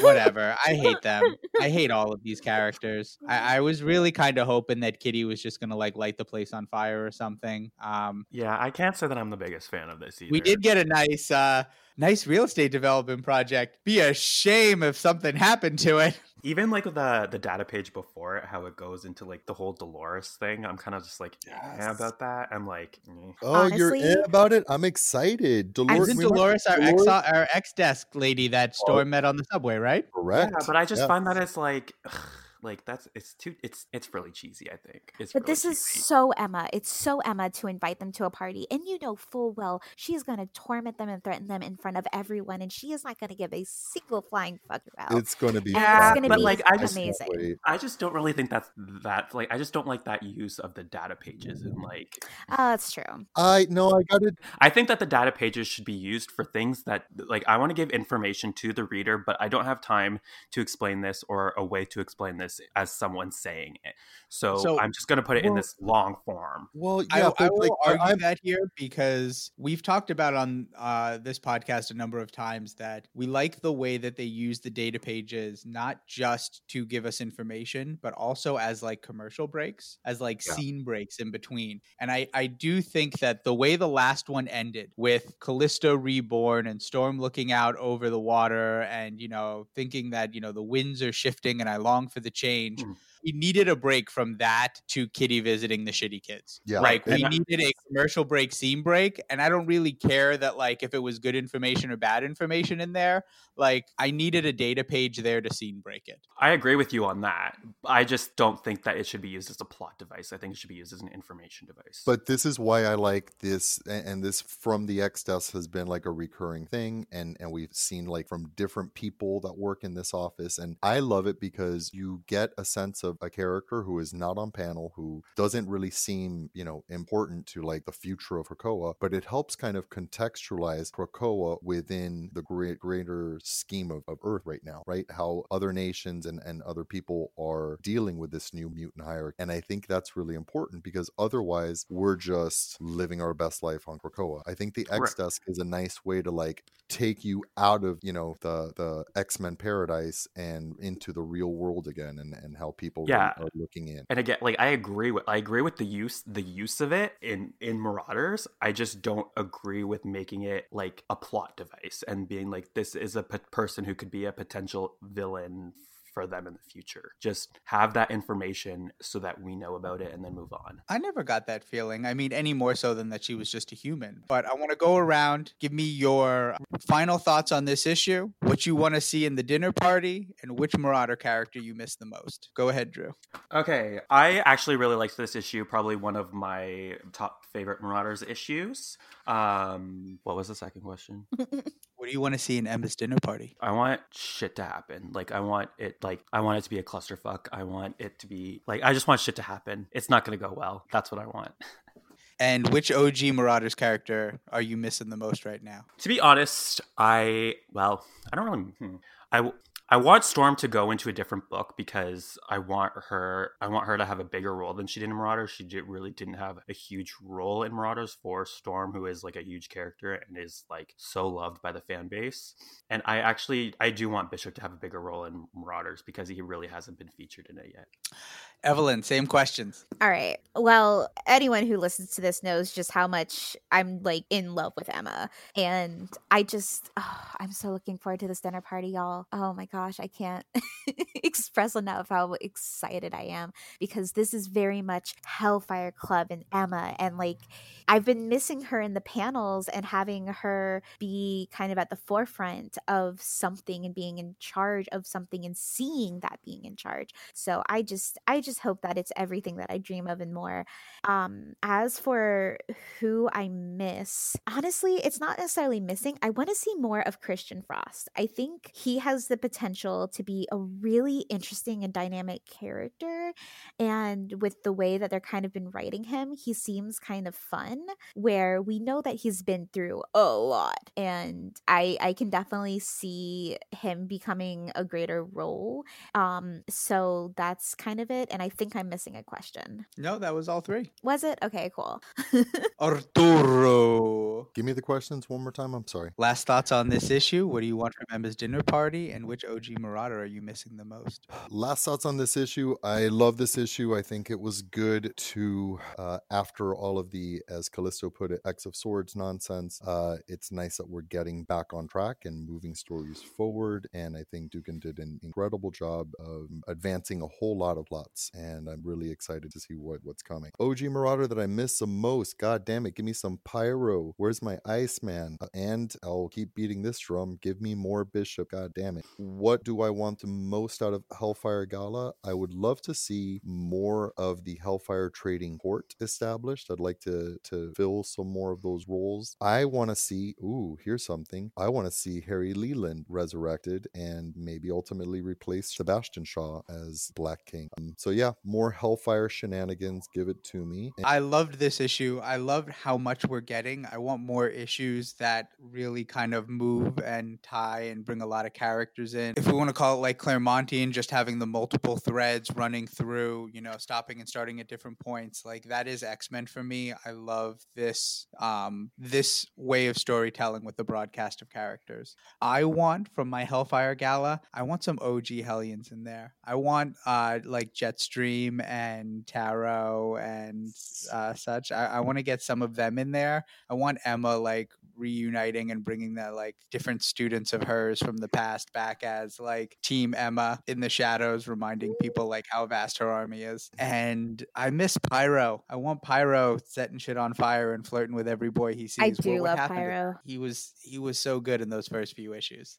Whatever. I hate them. I hate all of these characters. I, I was really kind of hoping that Kitty was just gonna like light the place on fire or something. Um, Yeah, I can't say that I'm the biggest fan of this either. we did get a nice uh nice real estate development project be a shame if something happened to it even like the the data page before it, how it goes into like the whole Dolores thing. I'm kind of just like eh Yes. about that. I'm like, eh. Oh, you're in about it? I'm excited. Dolores, isn't dolores our ex our ex-desk lady that storm met on the subway right Correct. yeah, but I just Yeah. find that it's like, ugh, like that's it's too it's it's really cheesy. I think. It's But really this is cheesy. so Emma. It's so Emma to invite them to a party. And you know full well she is going to torment them and threaten them in front of everyone. And she is not going to give a single flying fuck about. It's going to be Yeah, it's going to but, be like, I just- amazing. I just don't really think that's that like I just don't like that use of the data pages and like Oh, that's true. I no, I got it. I think that the data pages should be used for things that like I want to give information to the reader, but I don't have time to explain this or a way to explain this as someone saying it. So, So- I'm just going to put it in this long form. Well, I, yeah, I but will like, argue I'm, that here because we've talked about on uh, this podcast a number of times that we like the way that they use the data pages not just to give us information, but also as like commercial breaks, as like Yeah. scene breaks in between. And I, I do think that the way the last one ended with Callisto reborn and Storm looking out over the water and, you know, thinking that, you know, the winds are shifting and I long for the change. Mm. We needed a break from that to Kitty visiting the shitty kids. Yeah. Like we And needed a commercial break, scene break, and I don't really care that like if it was good information or bad information in there. Like I needed a data page there to scene break it. I agree with you on that. I just don't think that it should be used as a plot device. I think it should be used as an information device. but this is why I like this, and this from the X desk has been like a recurring thing, and and we've seen like from different people that work in this office, and I love it because you get a sense of a character who is not on panel, who doesn't really seem you know important to like the future of Krakoa, but it helps kind of contextualize Krakoa within the great greater scheme of, of Earth right now, right? How other nations and, and other people are dealing with this new mutant hierarchy. And I think that's really important because otherwise we're just living our best life on Krakoa. I think the X desk is a nice way to like take you out of, you know, the the X-Men paradise and into the real world again and, and how people really Yeah. are looking in. and again, like I agree with I agree with the use the use of it in in Marauders. I just don't agree with making it like a plot device and being like this is a p- person who could be a potential villain for them in the future. Just have that information so that we know about it and then move on. I never got that feeling. I mean, any more so than that she was just a human. But I want to go around, give me your final thoughts on this issue, what you want to see in the dinner party, and which Marauder character you miss the most. Go ahead, Drew. Okay, I actually really liked this issue. Probably one of my top favorite Marauders issues. Um, what was the second question? What do you want to see in Emma's dinner party? I want shit to happen. Like I want it like I want it to be a clusterfuck. I want it to be like I just want shit to happen. It's not gonna go well. That's what I want. And which OG Marauders character are you missing the most right now? To be honest, I well, I don't really. Hmm. I I want Storm to go into a different book because I want her. I want her to have a bigger role than she did in Marauders. She did, really didn't have a huge role in Marauders for Storm, who is like a huge character and is like so loved by the fan base. And I actually I do want Bishop to have a bigger role in Marauders because he really hasn't been featured in it yet. Evelyn, same questions. All right. Well, anyone who listens to this knows just how much I'm like in love with Emma. And I just, oh, I'm so looking forward to this dinner party, y'all. Oh my gosh, I can't express enough how excited I am because this is very much Hellfire Club and Emma. And like, I've been missing her in the panels and having her be kind of at the forefront of something and being in charge of something and seeing that being in charge. So I just, I just hope that it's everything that I dream of and more. Um, as for who I miss, honestly, it's not necessarily missing. I want to see more of Christian Frost. I think he has the potential to be a really interesting and dynamic character. And with the way that they're kind of been writing him, he seems kind of fun, where we know that he's been through a lot. And I I can definitely see him becoming a greater role. Um, so that's kind of it. And I think I'm missing a question. No, that was all three. Was it? Okay, cool. Arturo. Give me the questions one more time. I'm sorry. Last thoughts on this issue? What do you want from Emma's dinner party? And which OG Marauder are you missing the most? Last thoughts on this issue. I love this issue. I think it was good to, uh, after all of the, as Callisto put it, X of Swords nonsense, uh, it's nice that we're getting back on track and moving stories forward. And I think Duggan did an incredible job of advancing a whole lot of And I'm really excited to see what, what's coming. OG Marauder that I miss the most. God damn it. Give me some Pyro. Where's my Iceman? Uh, and I'll keep beating this drum. Give me more Bishop. God damn it. What do I want the most out of Hellfire Gala? I would love to see more of the Hellfire trading port established. I'd like to to fill some more of those roles. I want to see, ooh, here's something. I want to see Harry Leland resurrected and maybe ultimately replace Sebastian Shaw as Black King. Um, so yeah, more Hellfire shenanigans. Give it to me. And I loved this issue. I loved how much we're getting. I want more issues that really kind of move and tie and bring a lot of characters in. If we want to call it like Claremontian, just having the multiple threads running through, you know, stopping and starting at different points, like that is X Men for me. I love this um, this way of storytelling with the broadcast of characters. I want from my Hellfire Gala, I want some OG Hellions in there. I want uh, like Jetstream and Tarot and uh, such. I, I want to get some of them in there. I want Emma like reuniting and bringing the like different students of hers from the past back as like Team Emma in the shadows, reminding people like how vast her army is. And I miss Pyro. I want Pyro setting shit on fire and flirting with every boy he sees. I do what love happened to- Pyro. He was he was so good in those first few issues.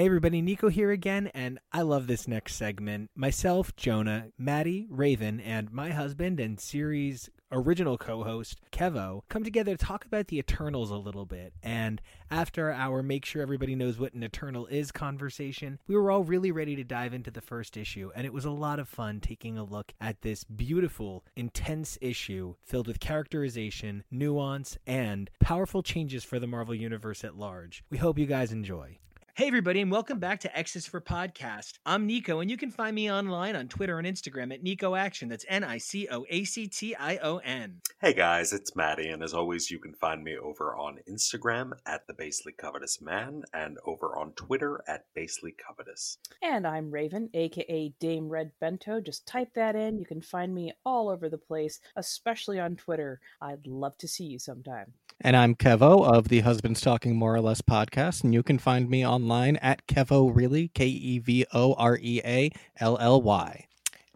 Hey everybody, Nico here again, and I love this next segment. Myself, Jonah, Maddie, Raven, and my husband and series original co-host Kevo come together to talk about the Eternals a little bit. And after our make sure everybody knows what an Eternal is conversation, we were all really ready to dive into the first issue, and it was a lot of fun taking a look at this beautiful, intense issue filled with characterization, nuance, and powerful changes for the Marvel universe at large. We hope you guys enjoy. Hey, everybody, and welcome back to X's for Podcast. I'm Nico, and you can find me online on Twitter and Instagram at Nico Action. That's N I C O A C T I O N. Hey guys, it's Maddie, and as always, you can find me over on Instagram at the Basely Covetous Man and over on Twitter at Basely Covetous. And I'm Raven, aka Dame Red Bento. Just type that in. You can find me all over the place, especially on Twitter. I'd love to see you sometime. And I'm Kevo of the Husbands Talking More or Less podcast, and you can find me online at Kevo Really, K E V O R E A L L Y.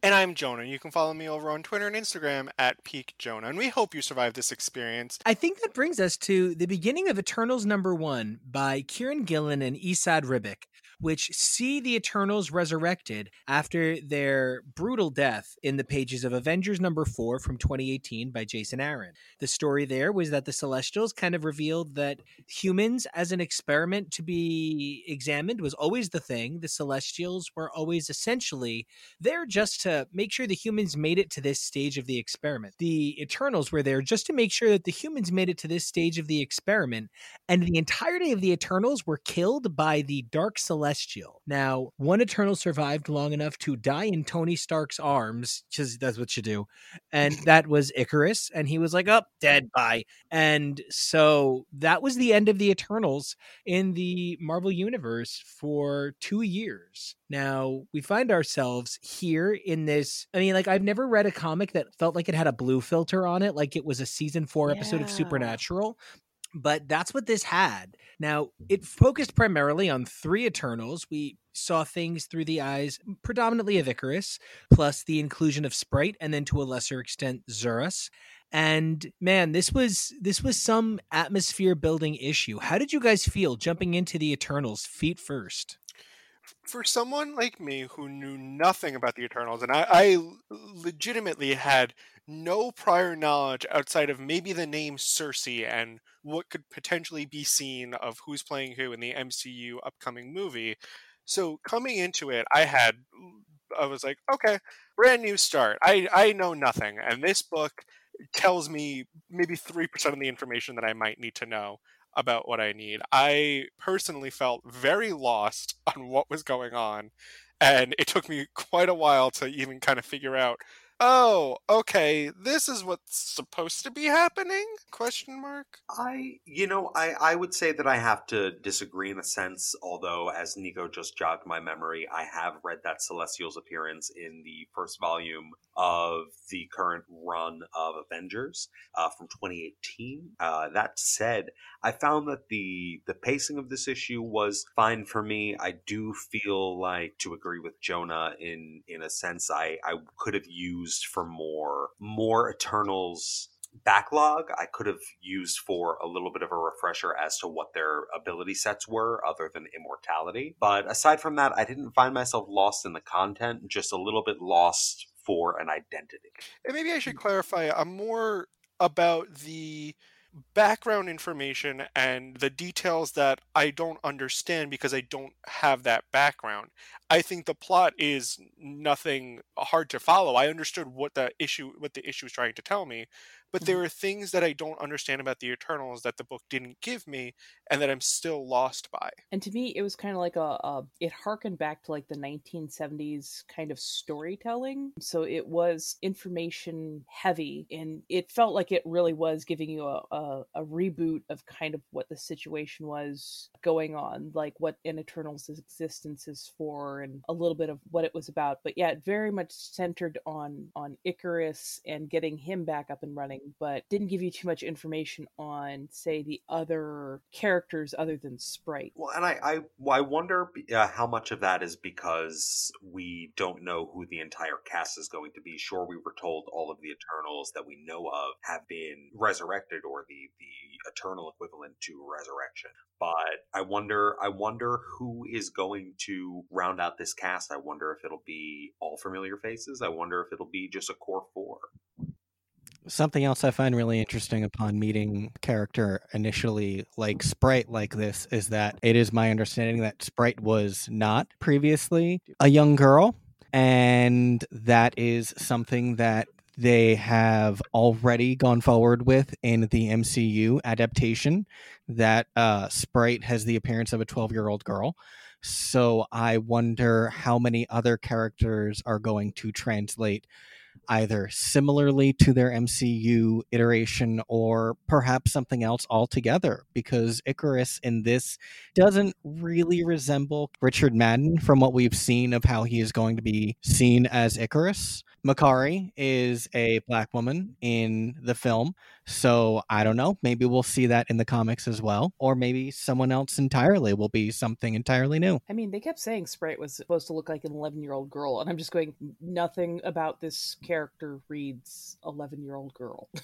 And I'm Jonah. You can follow me over on Twitter and Instagram at Peak Jonah. And we hope you survive this experience. I think that brings us to the beginning of Eternals number one by Kieron Gillen and Esad Ribic, which see the Eternals resurrected after their brutal death in the pages of Avengers number four from 2018 by Jason Aaron. The story there was that the Celestials kind of revealed that humans as an experiment to be examined was always the thing. The Celestials were always essentially there just to make sure the humans made it to this stage of the experiment. The Eternals were there just to make sure that the humans made it to this stage of the experiment, and the entirety of the Eternals were killed by the Dark Celestial. Now, one Eternal survived long enough to die in Tony Stark's arms, because that's what you do, and that was Icarus, and he was like, "Up, oh, dead, bye." And so that was the end of the Eternals in the Marvel Universe for two years. Now we find ourselves here in this. I mean, like, I've never read a comic that felt like it had a blue filter on it, like it was a season four yeah. episode of Supernatural but that's what this had. Now, it mm-hmm. focused primarily on three Eternals. We saw things through the eyes predominantly of Icarus, plus the inclusion of Sprite, and then to a lesser extent Zuras. And man, this was this was some atmosphere building issue. How did you guys feel jumping into the Eternals feet first? For someone like me who knew nothing about the Eternals, and I, I legitimately had no prior knowledge outside of maybe the name Sersi and what could potentially be seen of who's playing who in the MCU upcoming movie. So coming into it, I had I was like, okay, brand new start. I I know nothing, and this book tells me maybe three percent of the information that I might need to know about what I need. I personally felt very lost on what was going on, and it took me quite a while to even kind of figure out oh, okay, this is what's supposed to be happening? Question mark. I, you know, I I would say that I have to disagree in a sense. Although, as Nico just jogged my memory, I have read that Celestial's appearance in the first volume of the current run of Avengers uh, from 2018. Uh, that said, I found that the the pacing of this issue was fine for me. I do feel like to agree with Jonah in in a sense. I I could have used for more more Eternals backlog I could have used for a little bit of a refresher as to what their ability sets were other than immortality. But aside from that, I didn't find myself lost in the content, just a little bit lost for an identity. And maybe I should clarify, I'm more about the background information and the details that I don't understand because I don't have that background. I think the plot is nothing hard to follow. I understood what the issue what the issue is trying to tell me, but mm-hmm. there are things that I don't understand about the Eternals that the book didn't give me, and that I'm still lost by. And to me, it was kind of like a, a it harkened back to like the 1970s kind of storytelling. So it was information heavy, and it felt like it really was giving you a, a, a reboot of kind of what the situation was going on, like what an Eternals' existence is for, and a little bit of what it was about. But yeah, it very much centered on on Icarus and getting him back up and running but didn't give you too much information on, say, the other characters other than Sprite. Well, and I, I, I wonder uh, how much of that is because we don't know who the entire cast is going to be. Sure, we were told all of the Eternals that we know of have been resurrected, or the the eternal equivalent to resurrection. But I wonder, I wonder who is going to round out this cast. I wonder if it'll be all familiar faces. I wonder if it'll be just a core four. Something else I find really interesting upon meeting character initially like Sprite like this is that it is my understanding that Sprite was not previously a young girl and that is something that they have already gone forward with in the MCU adaptation that uh, Sprite has the appearance of a 12 year old girl. So I wonder how many other characters are going to translate either similarly to their MCU iteration or perhaps something else altogether because Icarus in this doesn't really resemble Richard Madden from what we've seen of how he is going to be seen as Icarus. Makkari is a black woman in the film. So I don't know. Maybe we'll see that in the comics as well. Or maybe someone else entirely will be something entirely new. I mean, they kept saying Sprite was supposed to look like an 11 year old girl, and I'm just going, nothing about this character reads 11 year old girl.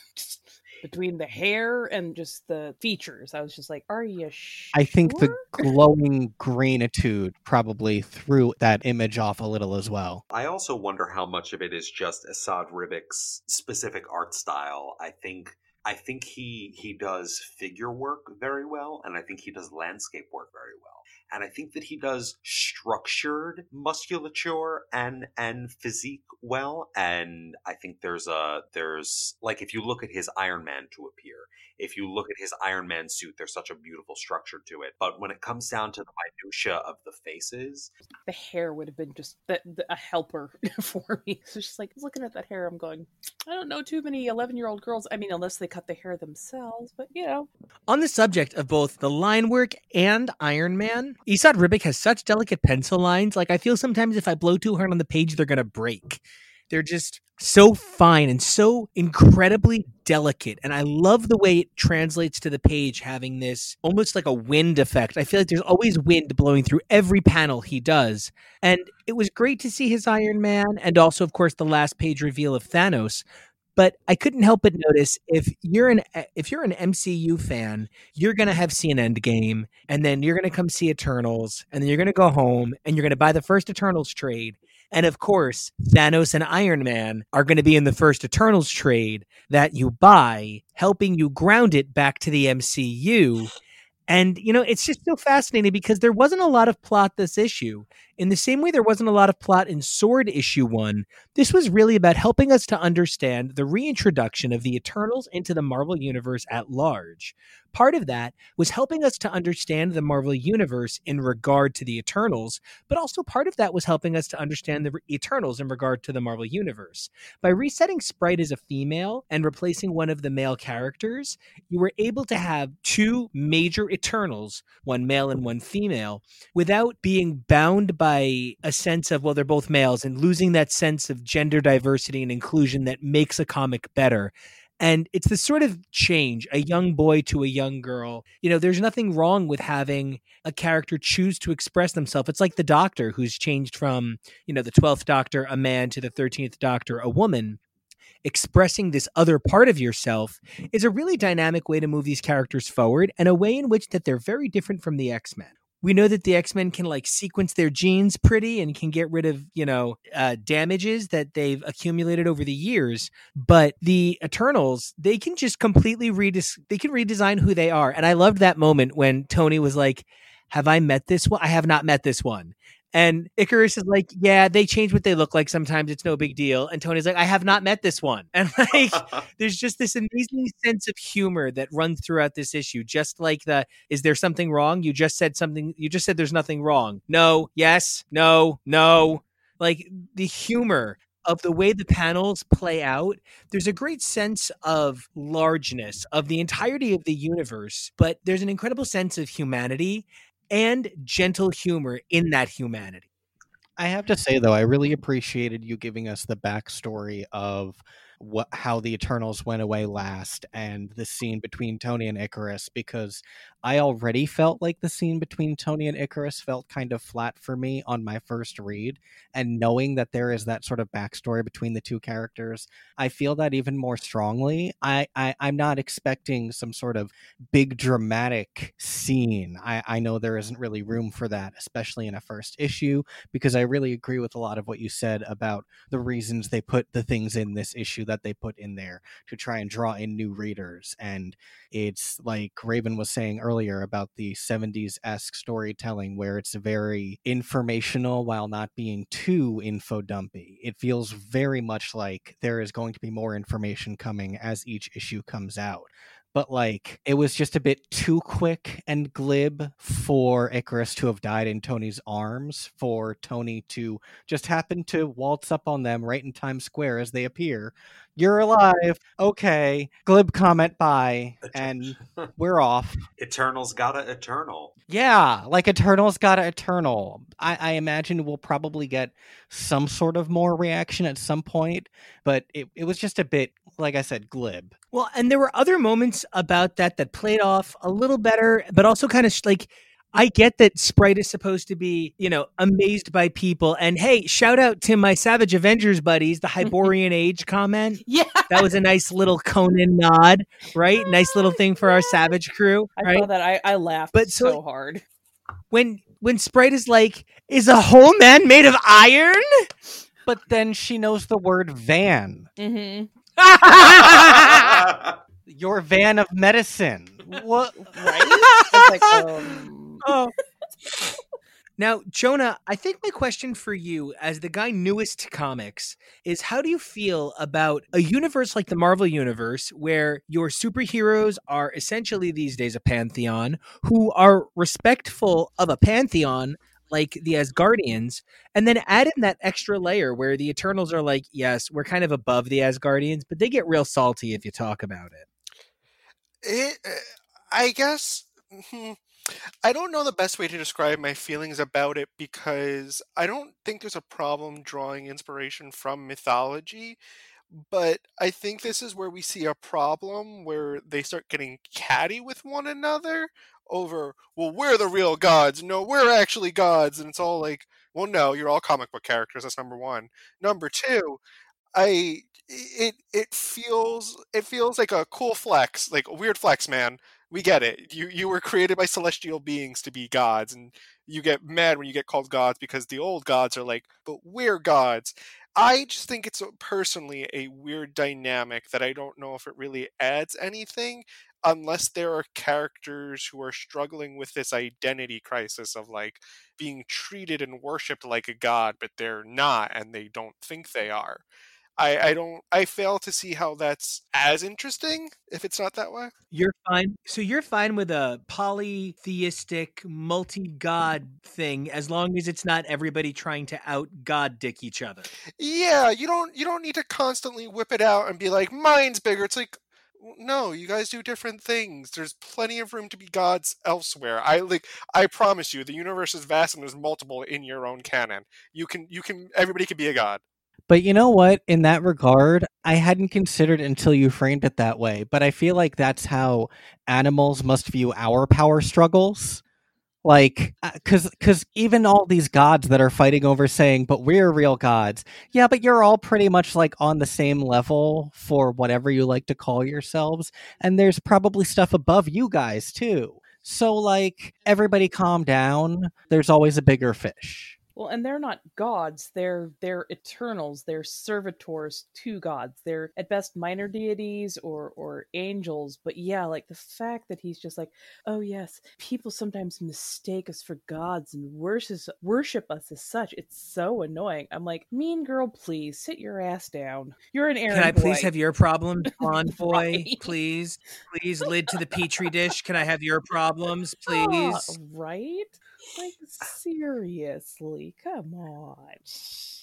Between the hair and just the features, I was just like, are you sure? I think the glowing greenitude probably threw that image off a little as well. I also wonder how much of it is just Esad Ribic's specific art style. I think I think he he does figure work very well, and I think he does landscape work very well and I think that he does structured musculature and and physique well. And I think there's a there's like if you look at his Iron Man to appear, if you look at his Iron Man suit, there's such a beautiful structure to it. But when it comes down to the minutia of the faces, the hair would have been just the, the, a helper for me. So just like looking at that hair, I'm going, I don't know too many 11 year old girls. I mean, unless they cut the hair themselves, but you know. On the subject of both the line work and Iron Man, Esad Ribic has such delicate pencil lines. Like I feel sometimes if I blow too hard on the page, they're gonna break. They're just so fine and so incredibly delicate. And I love the way it translates to the page, having this almost like a wind effect. I feel like there's always wind blowing through every panel he does. And it was great to see his Iron Man and also, of course, the last page reveal of Thanos. But I couldn't help but notice if you're an eh, if you're an MCU fan, you're gonna have seen Endgame, and then you're gonna come see Eternals, and then you're gonna go home and you're gonna buy the first Eternals trade, and of course, Thanos and Iron Man are going to be in the first Eternals trade that you buy, helping you ground it back to the MCU. And, you know, it's just so fascinating because there wasn't a lot of plot this issue. In the same way, there wasn't a lot of plot in Sword issue one. This was really about helping us to understand the reintroduction of the Eternals into the Marvel Universe at large. Part of that was helping us to understand the Marvel Universe in regard to the Eternals, but also part of that was helping us to understand the Eternals in regard to the Marvel Universe. By resetting Sprite as a female and replacing one of the male characters, you were able to have two major Eternals, one male and one female, without being bound by a sense of, well, they're both males and losing that sense of gender diversity and inclusion that makes a comic better. And it's this sort of change, a young boy to a young girl. You know, there's nothing wrong with having a character choose to express themselves. It's like the doctor who's changed from, you know, the 12th doctor, a man, to the 13th doctor, a woman. Expressing this other part of yourself is a really dynamic way to move these characters forward and a way in which that they're very different from the X-Men we know that the x-men can like sequence their genes pretty and can get rid of you know uh, damages that they've accumulated over the years but the eternals they can just completely redes- they can redesign who they are and i loved that moment when tony was like have i met this one? I have not met this one and Icarus is like, yeah, they change what they look like sometimes. It's no big deal. And Tony's like, I have not met this one. And like, there's just this amazing sense of humor that runs throughout this issue. Just like the, is there something wrong? You just said something. You just said there's nothing wrong. No, yes, no, no. Like the humor of the way the panels play out, there's a great sense of largeness of the entirety of the universe, but there's an incredible sense of humanity and gentle humor in that humanity. I have to say though, I really appreciated you giving us the backstory of what how the Eternals went away last and the scene between Tony and Icarus because I already felt like the scene between Tony and Icarus felt kind of flat for me on my first read. And knowing that there is that sort of backstory between the two characters, I feel that even more strongly. I, I I'm not expecting some sort of big dramatic scene. I, I know there isn't really room for that, especially in a first issue, because I really agree with a lot of what you said about the reasons they put the things in this issue that they put in there to try and draw in new readers. And it's like Raven was saying earlier about the 70s esque storytelling, where it's very informational while not being too info dumpy. It feels very much like there is going to be more information coming as each issue comes out but like it was just a bit too quick and glib for Icarus to have died in Tony's arms, for Tony to just happen to waltz up on them right in Times Square as they appear. You're alive. Okay. Glib comment bye. And we're off. Eternal's got a eternal. Yeah, like Eternal's got a Eternal. I, I imagine we'll probably get some sort of more reaction at some point, but it, it was just a bit, like I said, glib. Well, and there were other moments about that that played off a little better, but also kind of like I get that Sprite is supposed to be, you know, amazed by people. And hey, shout out to my Savage Avengers buddies, the Hyborian Age comment. Yeah. That was a nice little Conan nod, right? Nice little thing for our Savage crew, I right? saw that. I, I laughed But so- so hard. When when Sprite is like, is a whole man made of iron? But then she knows the word van, Mm-hmm. your van of medicine. What? Right? Like, um, Oh. Now, Jonah, I think my question for you, as the guy newest to comics, is how do you feel about a universe like the Marvel Universe, where your superheroes are essentially these days a pantheon, who are respectful of a pantheon like the Asgardians, and then add in that extra layer where the Eternals are like, yes, we're kind of above the Asgardians, but they get real salty if you talk about it. It, uh, I guess. hmm, I don't know the best way to describe my feelings about it because I don't think there's a problem drawing inspiration from mythology, but I think this is where we see a problem where they start getting catty with one another over, well, we're the real gods. No, we're actually gods. And it's all like, well, no, you're all comic book characters. That's number one. Number two, I it it feels it feels like a cool flex, like a weird flex, man. We get it. You you were created by celestial beings to be gods, and you get mad when you get called gods because the old gods are like, but we're gods. I just think it's personally a weird dynamic that I don't know if it really adds anything unless there are characters who are struggling with this identity crisis of like being treated and worshipped like a god, but they're not and they don't think they are. I, I don't I fail to see how that's as interesting if it's not that way. You're fine. So you're fine with a polytheistic, multi-god thing as long as it's not everybody trying to out god dick each other. Yeah, you don't you don't need to constantly whip it out and be like mine's bigger. It's like no, you guys do different things. There's plenty of room to be gods elsewhere. I like I promise you the universe is vast and there's multiple in your own canon. You can you can everybody can be a god. But you know what? In that regard, I hadn't considered until you framed it that way. But I feel like that's how animals must view our power struggles. Like, uh, because because even all these gods that are fighting over saying, "But we're real gods," yeah, but you're all pretty much like on the same level for whatever you like to call yourselves, and there's probably stuff above you guys too. So, like, everybody calm down. There's always a bigger fish. Well, and they're not gods. They're they're eternals. They're servitors to gods. They're at best minor deities or or angels. But yeah, like the fact that he's just like, oh yes, people sometimes mistake us for gods and worship worship us as such. It's so annoying. I'm like, mean girl, please sit your ass down. You're an errand Can I please have your problem, blonde boy? Right. Please, please, lid to the petri dish. Can I have your problems, please? right? Like seriously, come on.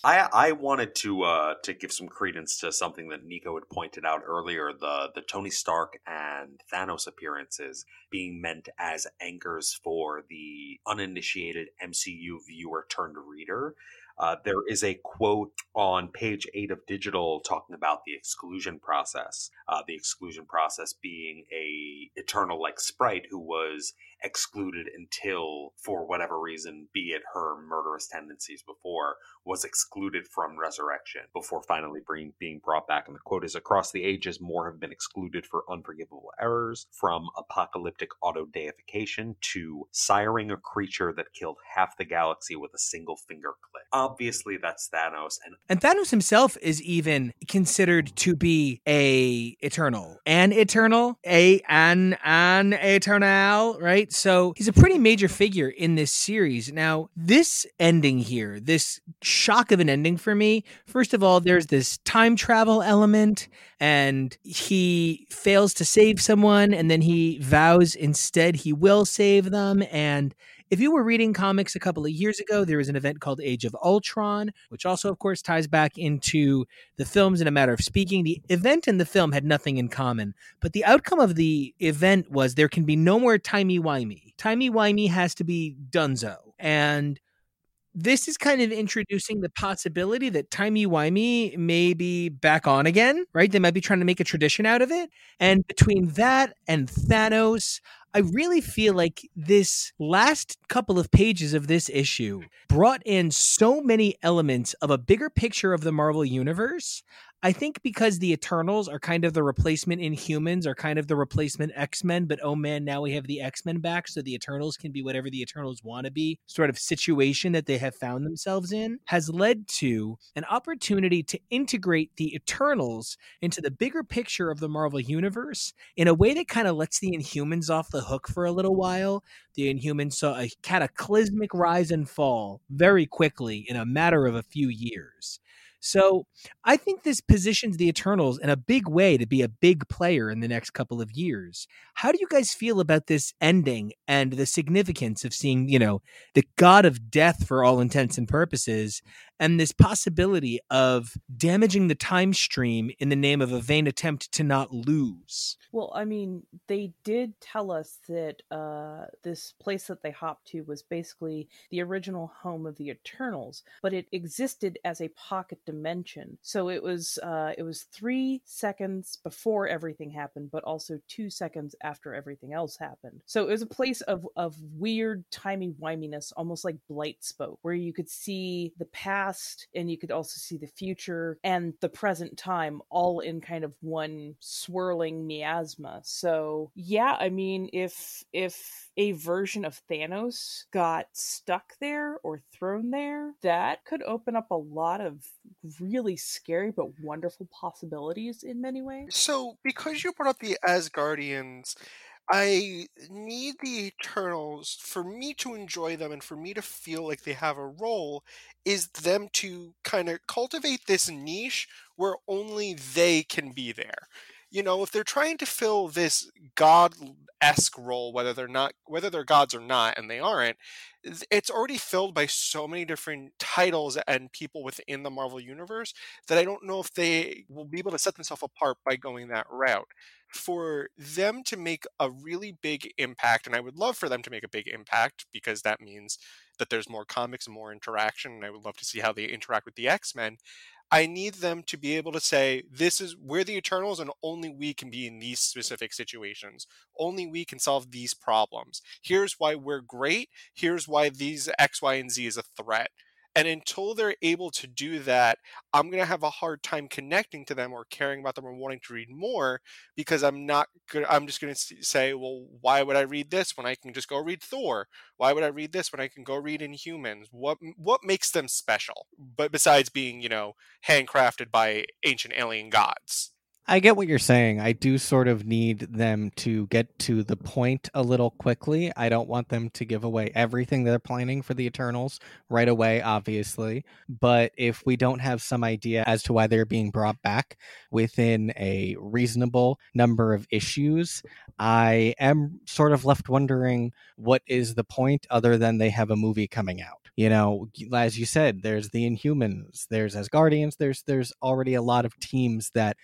I I wanted to uh to give some credence to something that Nico had pointed out earlier the the Tony Stark and Thanos appearances being meant as anchors for the uninitiated MCU viewer turned reader. Uh, there is a quote on page eight of Digital talking about the exclusion process. Uh, the exclusion process being a eternal like sprite who was excluded until, for whatever reason, be it her murderous tendencies before, was excluded from resurrection before finally being, being brought back. And the quote is Across the ages, more have been excluded for unforgivable errors, from apocalyptic auto deification to siring a creature that killed half the galaxy with a single finger click. Obviously, that's Thanos. And, and Thanos himself is even considered to be a eternal, an eternal, a an an eternal, right? So he's a pretty major figure in this series. Now, this ending here, this shock of an ending for me. First of all, there's this time travel element, and he fails to save someone, and then he vows instead he will save them. And if you were reading comics a couple of years ago, there was an event called Age of Ultron, which also, of course, ties back into the films in a matter of speaking. The event and the film had nothing in common, but the outcome of the event was there can be no more timey-wimey. Timey-wimey has to be dunzo. And this is kind of introducing the possibility that timey wimey may be back on again, right? They might be trying to make a tradition out of it. And between that and Thanos, I really feel like this last couple of pages of this issue brought in so many elements of a bigger picture of the Marvel Universe. I think because the Eternals are kind of the replacement Inhumans, are kind of the replacement X Men, but oh man, now we have the X Men back, so the Eternals can be whatever the Eternals want to be, sort of situation that they have found themselves in, has led to an opportunity to integrate the Eternals into the bigger picture of the Marvel Universe in a way that kind of lets the Inhumans off the hook for a little while. The Inhumans saw a cataclysmic rise and fall very quickly in a matter of a few years. So I think this positions the Eternals in a big way to be a big player in the next couple of years. How do you guys feel about this ending and the significance of seeing, you know, the god of death for all intents and purposes and this possibility of damaging the time stream in the name of a vain attempt to not lose? Well, I mean, they did tell us that uh, this place that they hopped to was basically the original home of the Eternals, but it existed as a pocket dimension. So it was uh, it was three seconds before everything happened, but also two seconds after everything else happened. So it was a place of of weird timey wiminess, almost like Blight spoke, where you could see the past and you could also see the future and the present time all in kind of one swirling miasma. So yeah, I mean, if if a version of Thanos got stuck there or thrown there, that could open up a lot of really scary but wonderful possibilities in many ways. So, because you brought up the Asgardians, I need the Eternals for me to enjoy them and for me to feel like they have a role is them to kind of cultivate this niche where only they can be there. You know, if they're trying to fill this god esque role, whether they're not whether they're gods or not, and they aren't, it's already filled by so many different titles and people within the Marvel universe that I don't know if they will be able to set themselves apart by going that route. For them to make a really big impact, and I would love for them to make a big impact because that means that there's more comics and more interaction, and I would love to see how they interact with the X Men. I need them to be able to say, this is we're the Eternals, and only we can be in these specific situations. Only we can solve these problems. Here's why we're great. Here's why these X, Y, and Z is a threat. And until they're able to do that, I'm going to have a hard time connecting to them or caring about them or wanting to read more because I'm not good. I'm just going to say, well, why would I read this when I can just go read Thor? Why would I read this when I can go read Inhumans? What what makes them special? But besides being, you know, handcrafted by ancient alien gods. I get what you're saying. I do sort of need them to get to the point a little quickly. I don't want them to give away everything they're planning for the Eternals right away, obviously. But if we don't have some idea as to why they're being brought back within a reasonable number of issues, I am sort of left wondering what is the point other than they have a movie coming out. You know, as you said, there's the Inhumans, there's Asgardians, there's there's already a lot of teams that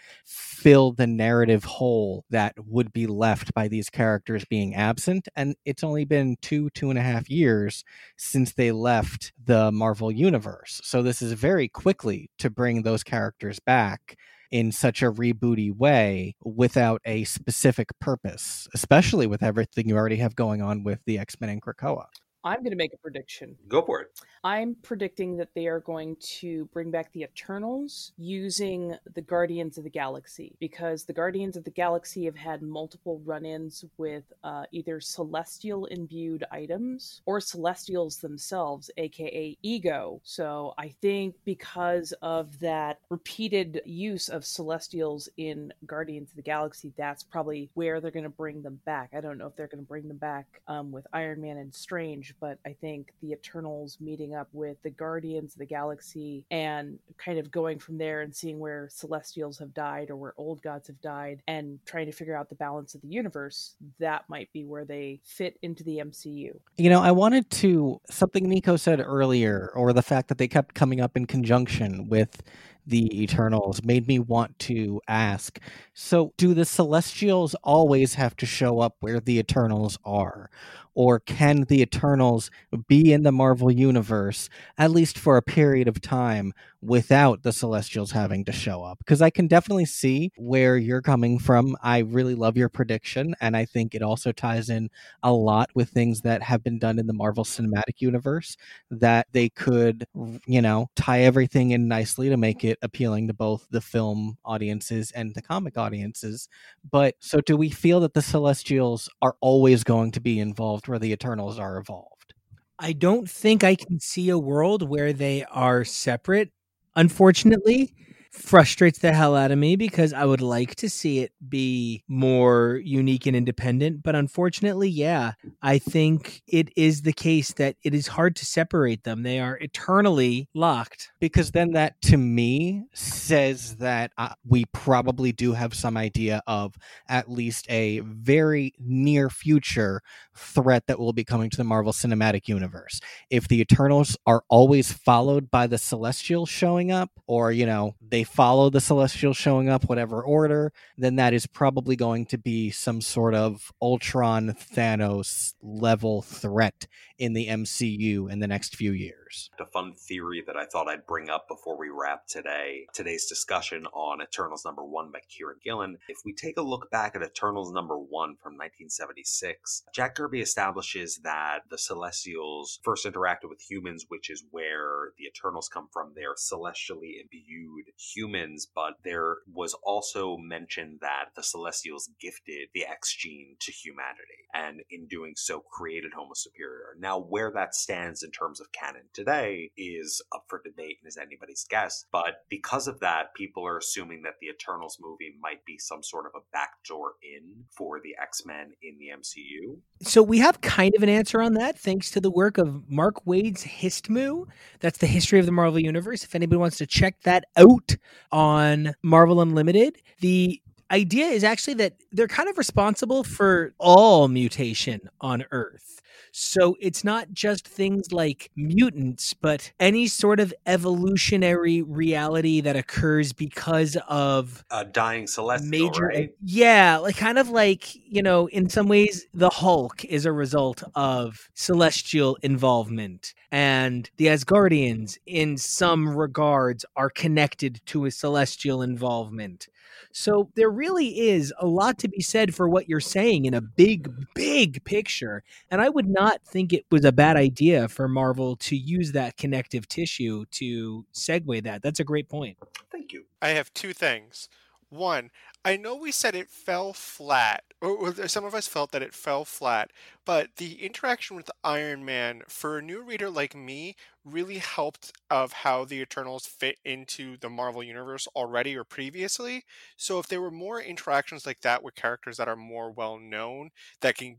fill the narrative hole that would be left by these characters being absent. And it's only been two, two and a half years since they left the Marvel universe. So this is very quickly to bring those characters back in such a rebooty way without a specific purpose, especially with everything you already have going on with the X Men and Krakoa. I'm going to make a prediction. Go for it. I'm predicting that they are going to bring back the Eternals using the Guardians of the Galaxy because the Guardians of the Galaxy have had multiple run ins with uh, either celestial imbued items or celestials themselves, aka ego. So I think because of that repeated use of celestials in Guardians of the Galaxy, that's probably where they're going to bring them back. I don't know if they're going to bring them back um, with Iron Man and Strange, but I think the Eternals meeting up with the Guardians of the Galaxy and kind of going from there and seeing where Celestials have died or where old gods have died and trying to figure out the balance of the universe, that might be where they fit into the MCU. You know, I wanted to something Nico said earlier, or the fact that they kept coming up in conjunction with the Eternals made me want to ask so, do the Celestials always have to show up where the Eternals are? Or can the Eternals be in the Marvel Universe, at least for a period of time, without the Celestials having to show up? Because I can definitely see where you're coming from. I really love your prediction, and I think it also ties in a lot with things that have been done in the Marvel Cinematic Universe that they could, you know, tie everything in nicely to make it appealing to both the film audiences and the comic audiences. But so do we feel that the Celestials are always going to be involved where the Eternals are involved? I don't think I can see a world where they are separate. Unfortunately, frustrates the hell out of me because I would like to see it be more unique and independent. But unfortunately, yeah, I think it is the case that it is hard to separate them. They are eternally locked. Because then that to me says that uh, we probably do have some idea of at least a very near future threat that will be coming to the Marvel Cinematic Universe. If the Eternals are always followed by the Celestials showing up, or, you know, they follow the Celestials showing up, whatever order, then that is probably going to be some sort of Ultron Thanos level threat in the MCU in the next few years. A fun theory that I thought I'd bring up before we wrap today, today's discussion on Eternals number one by Kieron Gillen. If we take a look back at Eternals number one from 1976, Jack Kirby establishes that the Celestials first interacted with humans, which is where the Eternals come from. They're celestially imbued humans, but there was also mentioned that the Celestials gifted the X gene to humanity, and in doing so, created Homo Superior. Now, where that stands in terms of canon today is up for debate and is anybody's guess. But because of that, people are assuming that the Eternals movie might be some sort of a backdoor in for the X Men in the MCU. So we have kind of an answer on that thanks to the work of Mark Waid's Histmu. That's the history of the Marvel Universe. If anybody wants to check that out on Marvel Unlimited, the idea is actually that they're kind of responsible for all mutation on Earth. So it's not just things like mutants, but any sort of evolutionary reality that occurs because of a dying celestial, major. right? Yeah, like kind of like, you know, in some ways, the Hulk is a result of celestial involvement. And the Asgardians, in some regards, are connected to a celestial involvement. So there really is a lot to be said for what you're saying in a big, big picture. And I would not think it was a bad idea for Marvel to use that connective tissue to segue that. That's a great point. Thank you. I have two things. One, I know we said it fell flat, or, some of us felt that it fell flat, but the interaction with Iron Man for a new reader like me really helped of how the Eternals fit into the Marvel universe already or previously. So if there were more interactions like that with characters that are more well known, that can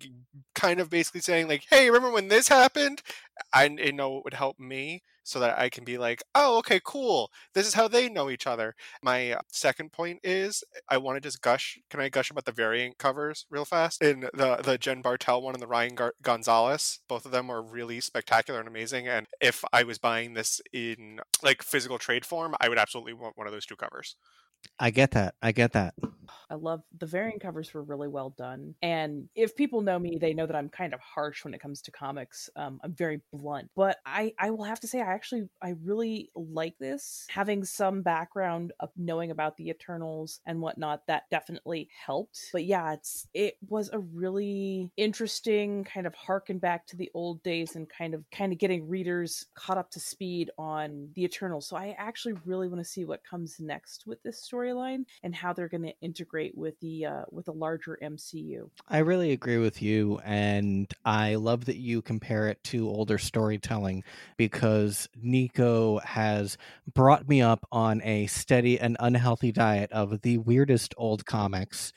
kind of basically saying like, "Hey, remember when this happened?" I, know it would help me so that I can be like, "Oh, okay, cool. This is how they know each other." My uh, second point is I want to just gush. Can I gush about the variant covers real fast? In the the Jen Bartel one and the Ryan Gar- Gonzalez, both of them are really spectacular and amazing. And if I was buying this in like physical trade form, I would absolutely want one of those two covers. I get that. I get that. I love the variant covers were really well done. And if people know me, they know that I'm kind of harsh when it comes to comics. Um, I'm very blunt, but I, I will have to say, I actually, I really like this. Having some background of knowing about the Eternals and whatnot, that definitely helped. But yeah, it's, it was a really interesting kind of harken back to the old days and kind of, kind of getting readers caught up to speed on the Eternals. So I actually really want to see what comes next with this storyline and how they're going to integrate with the uh, with a larger MCU. I really agree with you, and I love that you compare it to older storytelling because Nico has brought me up on a steady and unhealthy diet of the weirdest old comics.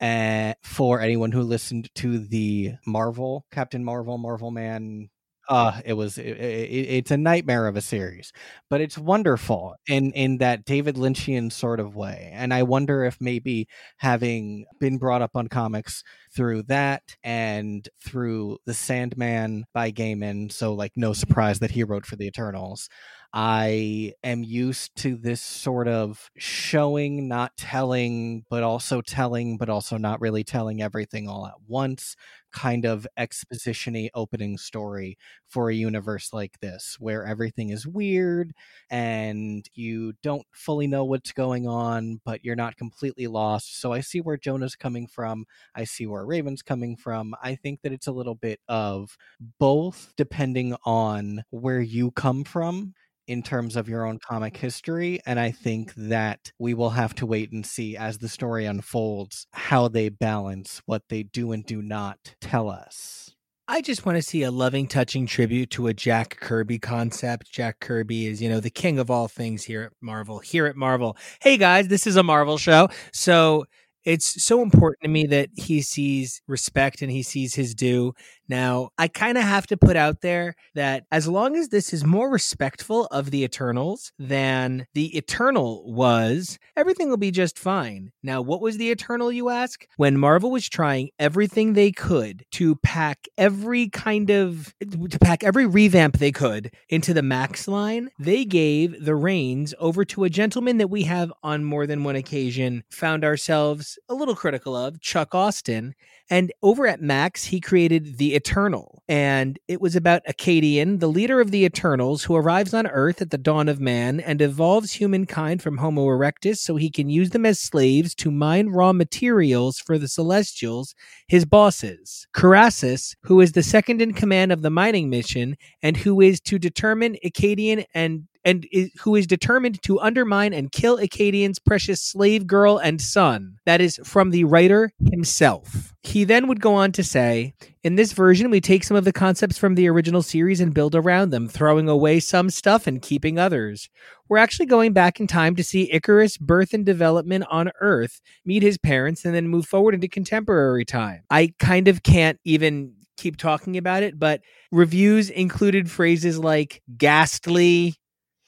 Uh, for anyone who listened to the Marvel, Captain Marvel, Marvel Man uh it was it, it, it's a nightmare of a series but it's wonderful in in that david lynchian sort of way and i wonder if maybe having been brought up on comics through that and through the sandman by gaiman so like no surprise that he wrote for the eternals I am used to this sort of showing, not telling, but also telling, but also not really telling everything all at once kind of expositiony opening story for a universe like this where everything is weird and you don't fully know what's going on but you're not completely lost. So i see where jonah's coming from i see where raven's coming from. I think that it's a little bit of both depending on where you come from in terms of your own comic mm-hmm. history. And I mm-hmm. think that we will have to wait and see as the story unfolds how they balance what they do and do not tell us. I just want to see a loving, touching tribute to a Jack Kirby concept. Jack Kirby is, you know, the king of all things here at Marvel. Here at Marvel. Hey guys, this is a Marvel show. So it's so important to me that he sees respect and he sees his due. Now, I kind of have to put out there that as long as this is more respectful of the Eternals than the Eternal was, everything will be just fine. Now, what was the Eternal, you ask? When Marvel was trying everything they could to pack every kind of, to pack every revamp they could into the Max line, they gave the reins over to a gentleman that we have on more than one occasion found ourselves a little critical of, Chuck Austen. And over at Max, he created the Eternal. And it was about Akkadian, the leader of the Eternals, who arrives on Earth at the dawn of man and evolves humankind from Homo erectus so he can use them as slaves to mine raw materials for the Celestials, his bosses. Karasis, who is the second in command of the mining mission and who is to determine Akkadian and and is, who is determined to undermine and kill Akkadian's precious slave girl and son. That is from the writer himself. He then would go on to say, in this version, we take some of the concepts from the original series and build around them, throwing away some stuff and keeping others. We're actually going back in time to see Ikaris' birth and development on Earth, meet his parents, and then move forward into contemporary time. I kind of can't even keep talking about it, but reviews included phrases like ghastly,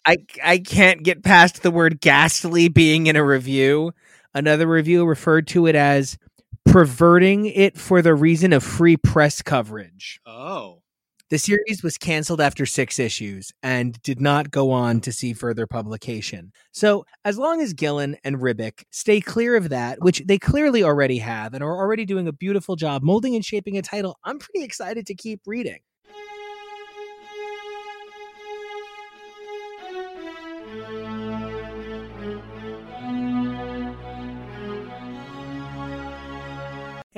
I I can't get past the word ghastly being in a review. Another review referred to it as perverting it for the reason of free press coverage. Oh. The series was canceled after six issues and did not go on to see further publication. So, as long as Gillen and Ribic stay clear of that, which they clearly already have and are already doing a beautiful job molding and shaping a title, I'm pretty excited to keep reading.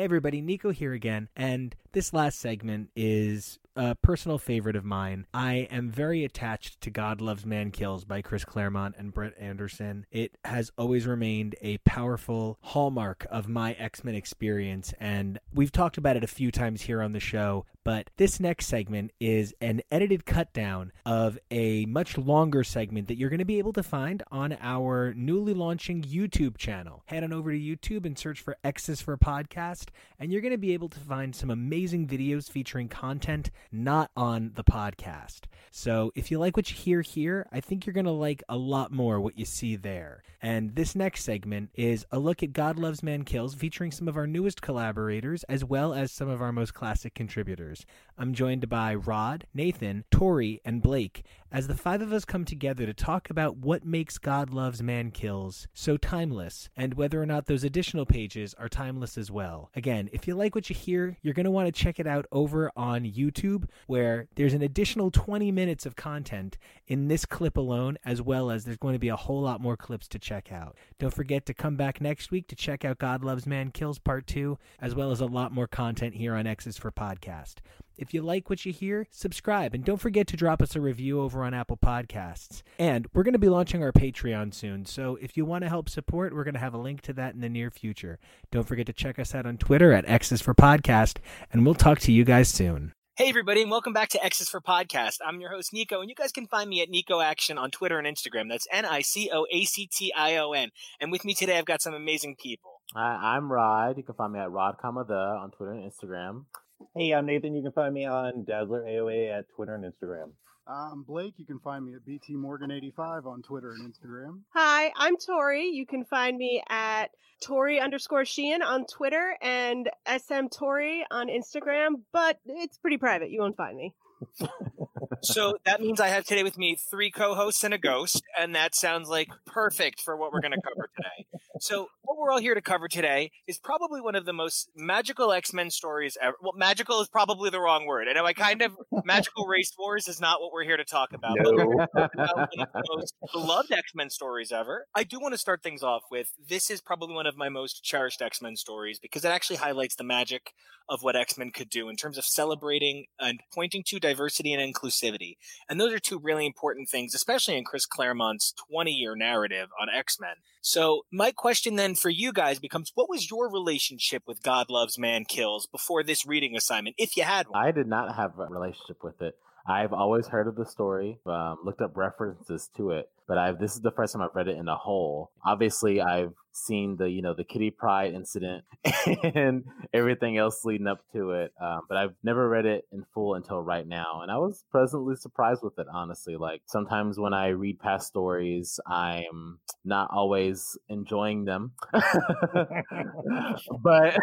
Everybody, Nico here again, and this last segment is a personal favorite of mine. I am very attached to God Loves Man Kills by Chris Claremont and Brent Anderson. It has always remained a powerful hallmark of my X Men experience, and we've talked about it a few times here on the show. But this next segment is an edited cut down of a much longer segment that you're going to be able to find on our newly launching YouTube channel. Head on over to YouTube and search for X's for Podcast, and you're going to be able to find some amazing videos featuring content not on the podcast. So if you like what you hear here, I think you're going to like a lot more what you see there. And this next segment is a look at God Loves Man Kills, featuring some of our newest collaborators as well as some of our most classic contributors. Marauders. I'm joined by Rod, Nathan, Tori, and Blake as the five of us come together to talk about what makes God Loves Man Kills so timeless and whether or not those additional pages are timeless as well. Again, if you like what you hear, you're going to want to check it out over on YouTube where there's an additional 20 minutes of content in this clip alone, as well as there's going to be a whole lot more clips to check out. Don't forget to come back next week to check out God Loves Man Kills Part 2, as well as a lot more content here on X's for Podcast. If you like what you hear, subscribe and don't forget to drop us a review over on Apple Podcasts. And we're going to be launching our Patreon soon, so if you want to help support, we're going to have a link to that in the near future. Don't forget to check us out on Twitter at X's for Podcast, and we'll talk to you guys soon. Hey, everybody, and welcome back to X's for Podcast. I'm your host, Nico, and you guys can find me at Nico Action on Twitter and Instagram. That's N I C O A C T I O N. And with me today, I've got some amazing people. Hi, I'm Rod. You can find me at Rod, comma the on Twitter and Instagram. Hey, I'm Nathan. You can find me on Dazzler AOA at Twitter and Instagram. I'm Blake. You can find me at BT Morgan85 on Twitter and Instagram. Hi, I'm Tori. You can find me at Tori underscore Sheehan on Twitter and SM Tori on Instagram, but it's pretty private. You won't find me. so that means I have today with me three co-hosts and a ghost, and that sounds like perfect for what we're going to cover today. So what we're all here to cover today is probably one of the most magical X-Men stories ever. Well, magical is probably the wrong word. I know I kind of magical race wars is not what we're here to talk about. No. But about one of the most beloved X-Men stories ever. I do want to start things off with this is probably one of my most cherished X-Men stories because it actually highlights the magic of what X-Men could do in terms of celebrating and pointing to diversity and inclusivity. And those are two really important things, especially in Chris Claremont's 20 year narrative on X Men. So, my question then for you guys becomes what was your relationship with God Loves Man Kills before this reading assignment, if you had one? I did not have a relationship with it. I've always heard of the story, um, looked up references to it, but I've this is the first time I've read it in a whole. Obviously, I've seen the you know the Kitty Pryde incident and everything else leading up to it, um, but I've never read it in full until right now, and I was pleasantly surprised with it. Honestly, like sometimes when I read past stories, I'm not always enjoying them, but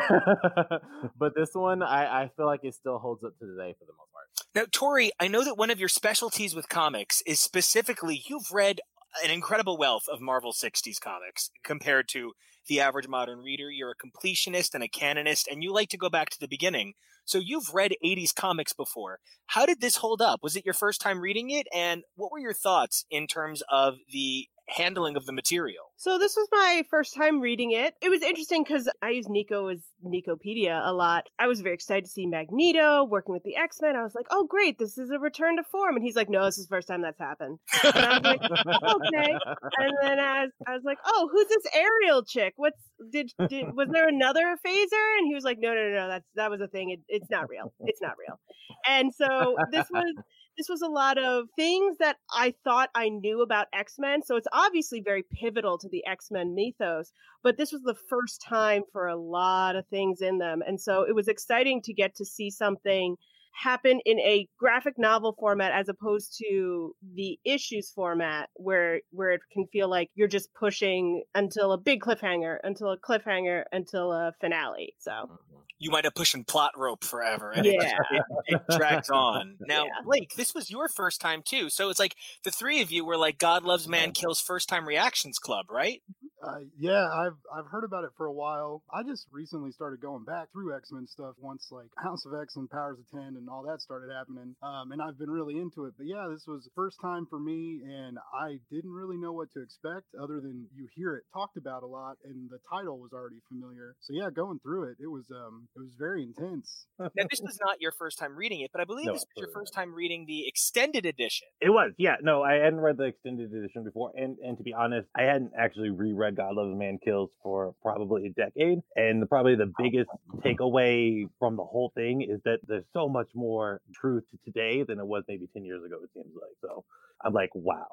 but this one I, I feel like it still holds up to today for the most part. Now, Tori, I know that one of your specialties with comics is specifically you've read an incredible wealth of Marvel 60s comics compared to the average modern reader. You're a completionist and a canonist, and you like to go back to the beginning. So you've read 80s comics before. How did this hold up? Was it your first time reading it? And what were your thoughts in terms of the handling of the material? So this was my first time reading it. It was interesting because I use Nico as Nicopedia a lot. I was very excited to see Magneto working with the X Men. I was like, "Oh, great! This is a return to form." And he's like, "No, this is the first time that's happened." And I was like, "Okay." And then I was, I was like, "Oh, who's this Ariel chick? What's did, did was there another phaser?" And he was like, "No, no, no, no. That's that was a thing. It, it's not real. It's not real." And so this was this was a lot of things that I thought I knew about X Men. So it's obviously very pivotal to the X Men mythos, but this was the first time for a lot of things in them. And so it was exciting to get to see something happen in a graphic novel format as opposed to the issues format where where it can feel like you're just pushing until a big cliffhanger until a cliffhanger until a finale so mm-hmm. You might have pushing plot rope forever and yeah. it, it, it, drags on now Yeah. blake this was your first time too so it's like the three of you were like god loves man kills first time reactions club right Uh, yeah, I've I've heard about it for a while. I just recently started going back through X Men stuff once like House of X and Powers of Ten and all that started happening. Um, and I've been really into it. But yeah, this was the first time for me, and I didn't really know what to expect other than you hear it talked about a lot, and the title was already familiar. So yeah, going through it, it was um it was very intense. now this was not your first time reading it but i believe No, this was your first time reading the extended edition It was, yeah. No, I hadn't read the extended edition before, and and to be honest, I hadn't actually reread God Loves Man Kills for probably a decade. And probably the oh. biggest takeaway from the whole thing is that there's so much more truth to today than it was maybe ten years ago. It seems like so. I'm like, wow.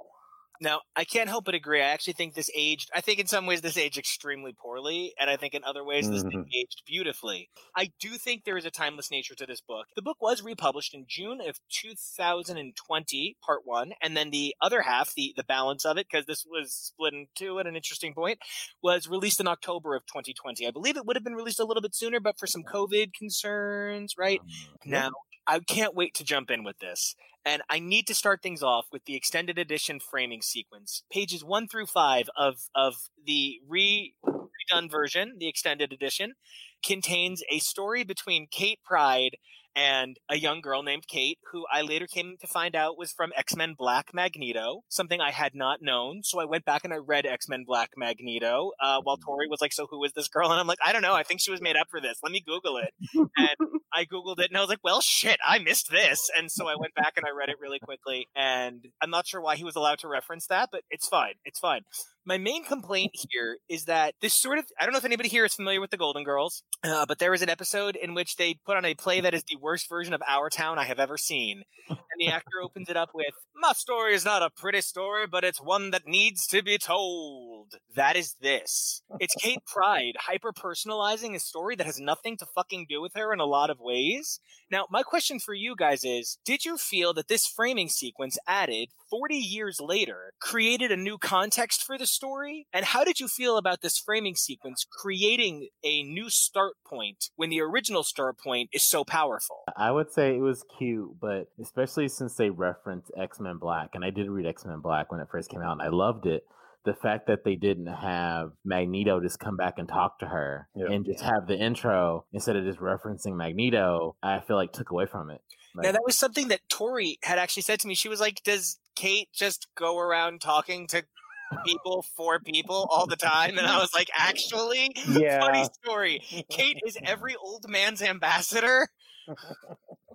Now, I can't help but agree. I actually think this aged, I think in some ways this aged extremely poorly, and I think in other ways this thing Mhm. aged beautifully. I do think there is a timeless nature to this book. The book was republished in June of 2020, part one, and then the other half, the, the balance of it, because this was split in two at an interesting point, was released in October of 2020. I believe it would have been released a little bit sooner, but for some COVID concerns, right? Now, I can't wait to jump in with this. And I need to start things off with the extended edition framing sequence. Pages one through five of, of the re, redone version, the extended edition, contains a story between Kate Pryde and a young girl named Kate, who I later came to find out was from X Men Black Magneto, something I had not known. So I went back and I read X Men Black Magneto uh, while Tori was like, So who is this girl? And I'm like, I don't know. I think she was made up for this. Let me Google it. And I Googled it and I was like, Well, shit, I missed this. And so I went back and I read it really quickly. And I'm not sure why he was allowed to reference that, but it's fine. It's fine. My main complaint here is that this sort of I don't know if anybody here is familiar with the Golden Girls, uh, but there was an episode in which they put on a play that is the worst version of Our Town I have ever seen. And the actor opens it up with, My story is not a pretty story, but it's one that needs to be told. That is this. It's Kate Pryde hyper personalizing a story that has nothing to fucking do with her in a lot of ways. Now, my question for you guys is Did you feel that this framing sequence added 40 years later created a new context for the story? And how did you feel about this framing sequence creating a new start point when the original start point is so powerful? I would say it was cute, but especially since they referenced X Men Black, and I did read X Men Black when it first came out, and I loved it. The fact that they didn't have Magneto just come back and talk to her Yeah. and just have the intro instead of just referencing Magneto, I feel like took away from it. now, that was something that Tori had actually said to me. She was like, Does Kate just go around talking to people for people all the time? And I was like, Actually, Yeah. funny story. Kate is every old man's ambassador.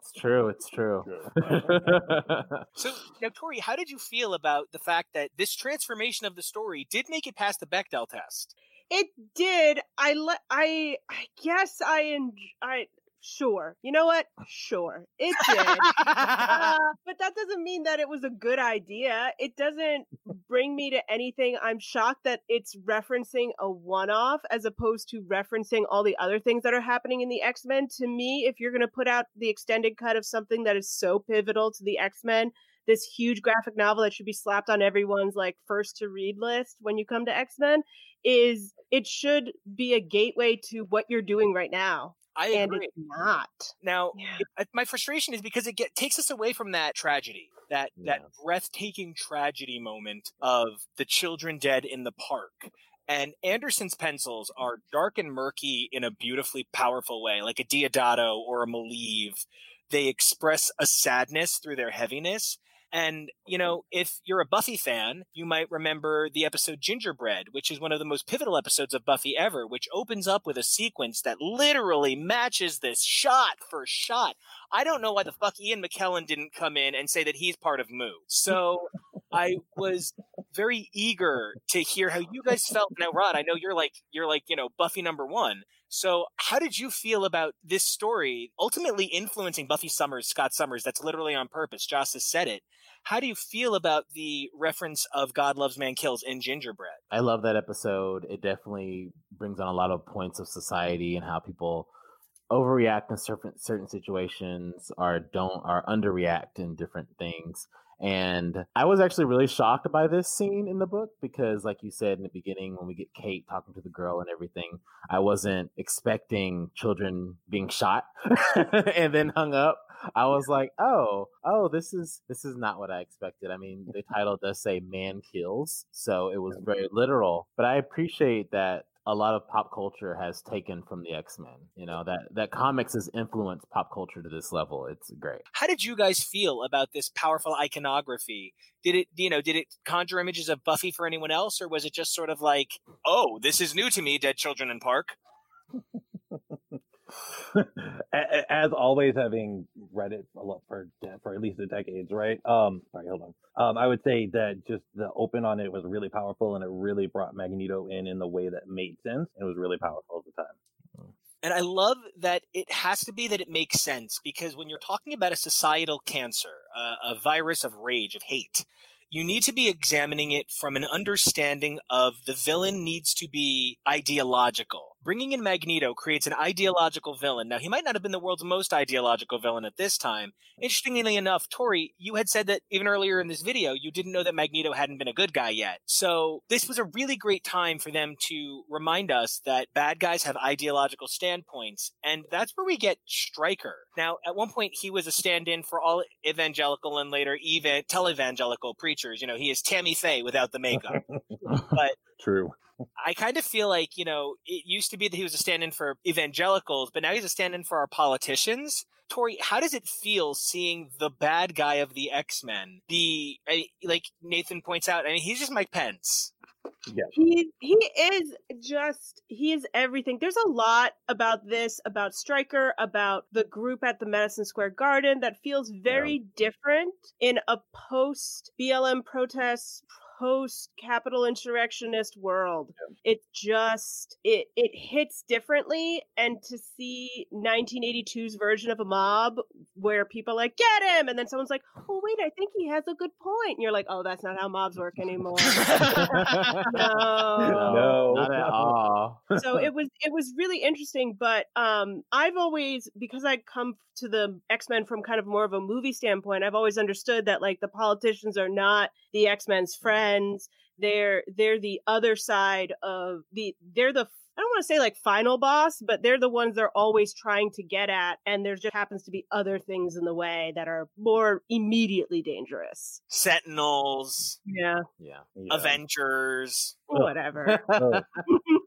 it's true. It's true. So now, Tori, how did you feel about the fact that this transformation of the story did make it past the Bechdel test? It did. I le- I I guess I en- I sure. You know what? Sure. It did. Uh, but that doesn't mean that it was a good idea. It doesn't bring me to anything. I'm shocked that it's referencing a one-off as opposed to referencing all the other things that are happening in the X-Men. To me, if you're going to put out the extended cut of something that is so pivotal to the X-Men, this huge graphic novel that should be slapped on everyone's like first to read list when you come to X-Men is it should be a gateway to what you're doing right now. I and agree. it's not. Now, it- uh, my frustration is because it get, takes us away from that tragedy, that that breathtaking tragedy moment of the children dead in the park. And Anderson's pencils are dark and murky in a beautifully powerful way, like a Diodato or a Maleev. They express a sadness through their heaviness. And, you know, if you're a Buffy fan, you might remember the episode Gingerbread, which is one of the most pivotal episodes of Buffy ever, which opens up with a sequence that literally matches this shot for shot. I don't know why the fuck Ian McKellen didn't come in and say that he's part of Moo. So I was very eager to hear how you guys felt. Now, Rod, I know you're like you're like, you know, Buffy number one. So, how did you feel about this story ultimately influencing Buffy Summers, Scott Summers? That's literally on purpose. Joss has said it. How do you feel about the reference of God Loves Man Kills in Gingerbread? I love that episode. It definitely brings on a lot of points of society and how people overreact in certain certain situations or don't or underreact in different things. And I was actually really shocked by this scene in the book because, like you said in the beginning, when we get Kate talking to the girl and everything, I wasn't expecting children being shot and then hung up. I was like, oh, oh, this is this is not what I expected. I mean, the title does say "man kills," so it was very literal. But I appreciate that a lot of pop culture has taken from the X Men. You know that that comics has influenced pop culture to this level. It's great. How did you guys feel about this powerful iconography? Did it, you know, did it conjure images of Buffy for anyone else, or was it just sort of like, oh, this is new to me, Dead Children in Park? As always, having read it a lot for for at least a decades, right? Um, sorry, hold on. Um, I would say that just the open on it was really powerful, and it really brought Magneto in in the way that made sense. It was really powerful at the time. And I love that it has to be that it makes sense because when you're talking about a societal cancer, uh, a virus of rage, of hate, you need to be examining it from an understanding of the villain needs to be ideological. Bringing in Magneto creates an ideological villain. Now, he might not have been the world's most ideological villain at this time. Interestingly enough, Tori, you had said that even earlier in this video, you didn't know that Magneto hadn't been a good guy yet. So this was a really great time for them to remind us that bad guys have ideological standpoints, and that's where we get Stryker. Now, at one point, he was a stand-in for all evangelical and later even televangelical preachers. You know, he is Tammy Faye without the makeup. but True. I kind of feel like, you know, it used to be that he was a stand in for evangelicals, but now he's a stand in for our politicians. Tori, how does it feel seeing the bad guy of the X Men? The, I- like Nathan points out, I mean, he's just Mike Pence. Yeah. He he is just he is everything. There's a lot about this, about Stryker, about the group at the Madison Square Garden that feels very different in a post BLM protests, post Capitol insurrectionist world. It just it it hits differently, and to see 1982's version of a mob where people are like get him, and then someone's like, oh wait, I think he has a good point." point, and you're like, oh, that's not how mobs work anymore. no, No, not at all. so it was it was really interesting but um i've always because i come to the x-men from kind of more of a movie standpoint i've always understood that like the politicians are not the x-men's friends they're they're the other side of the they're the I don't want to say like final boss, but they're the ones they're always trying to get at, and there just happens to be other things in the way that are more immediately dangerous. Sentinels, Yeah, Yeah. Avengers. whatever. Oh.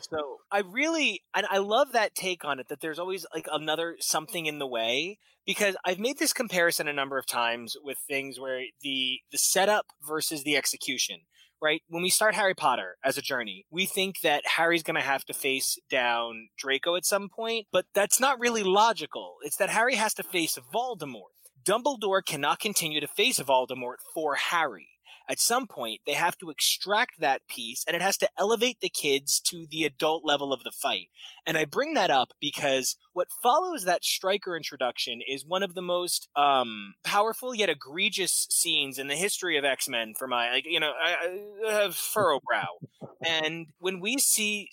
so I really and I love that take on it that there's always like another something in the way because I've made this comparison a number of times with things where the the setup versus the execution right? When we start Harry Potter as a journey we think that Harry's going to have to face down Draco at some point but that's not really logical. It's that Harry has to face Voldemort. Dumbledore cannot continue to face Voldemort for Harry at some point they have to extract that piece and it has to elevate the kids to the adult level of the fight. And i bring that up because what follows that stryker introduction is one of the most um, powerful yet egregious scenes in the history of x-men for my like you know I, I have furrow brow. And when we see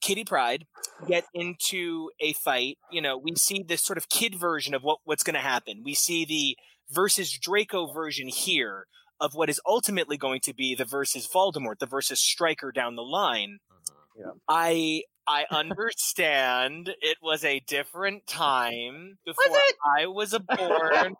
kitty pryde get into a fight you know we see this sort of kid version of what, what's going to happen. We see the versus draco version here of what is ultimately going to be the versus Voldemort, the versus Stryker down the line. Mm-hmm. I I understand it was a different time before I was born.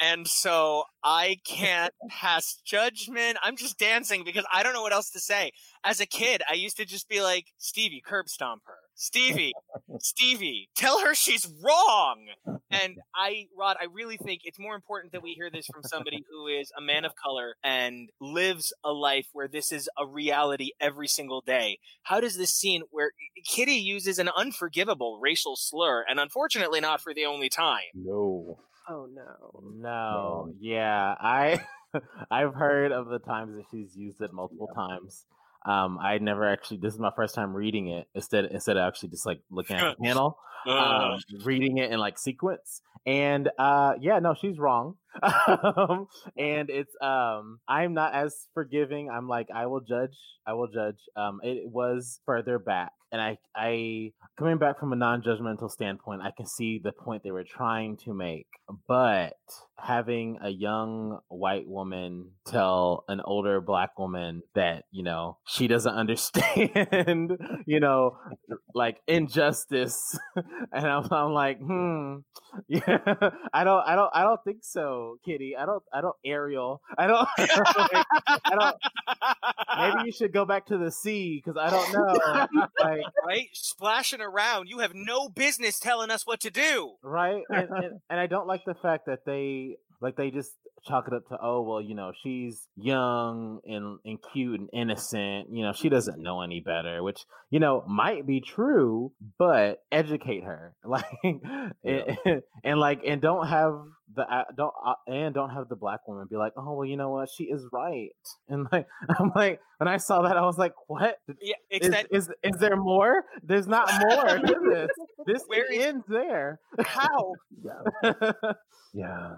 and so I can't pass judgment. I'm just dancing because I don't know what else to say. As a kid, I used to just be like, Stevie, curb stomp her. Stevie, Stevie, tell her she's wrong. And I, Rod, I really think it's more important that we hear this from somebody who is a man of color and lives a life where this is a reality every single day. How does this scene where Kitty uses an unforgivable racial slur, and unfortunately not for the only time? No. Oh no. No. Yeah, I I've heard of the times that she's used it multiple times. Um, I never actually. This is my first time reading it instead instead of actually just like looking at the panel, um, reading it in like sequence. And uh, yeah, no, she's wrong. um, and it's um, I'm not as forgiving. I'm like I will judge. I will judge. Um, it was further back, and I I coming back from a non-judgmental standpoint, I can see the point they were trying to make, but having a young white woman tell an older black woman that you know she doesn't understand you know like injustice and I'm, I'm like hmm yeah i don't i don't i don't think so kitty i don't i don't ariel i don't like, i don't maybe you should go back to the sea because i don't know like right? Splashing around. You have no business telling us what to do. right and, and, and i don't like the fact that they like they just chalk it up to oh well you know she's young and, and cute and innocent you know she doesn't know any better which you know might be true but educate her like and, and like and don't have the uh, don't uh, and don't have the black woman be like oh well you know what? She is right. And like i'm like when i saw that i was like what? Yeah, is, that is is there more? There's not more to this. This Where it is- ends there. How? Yeah. Yeah.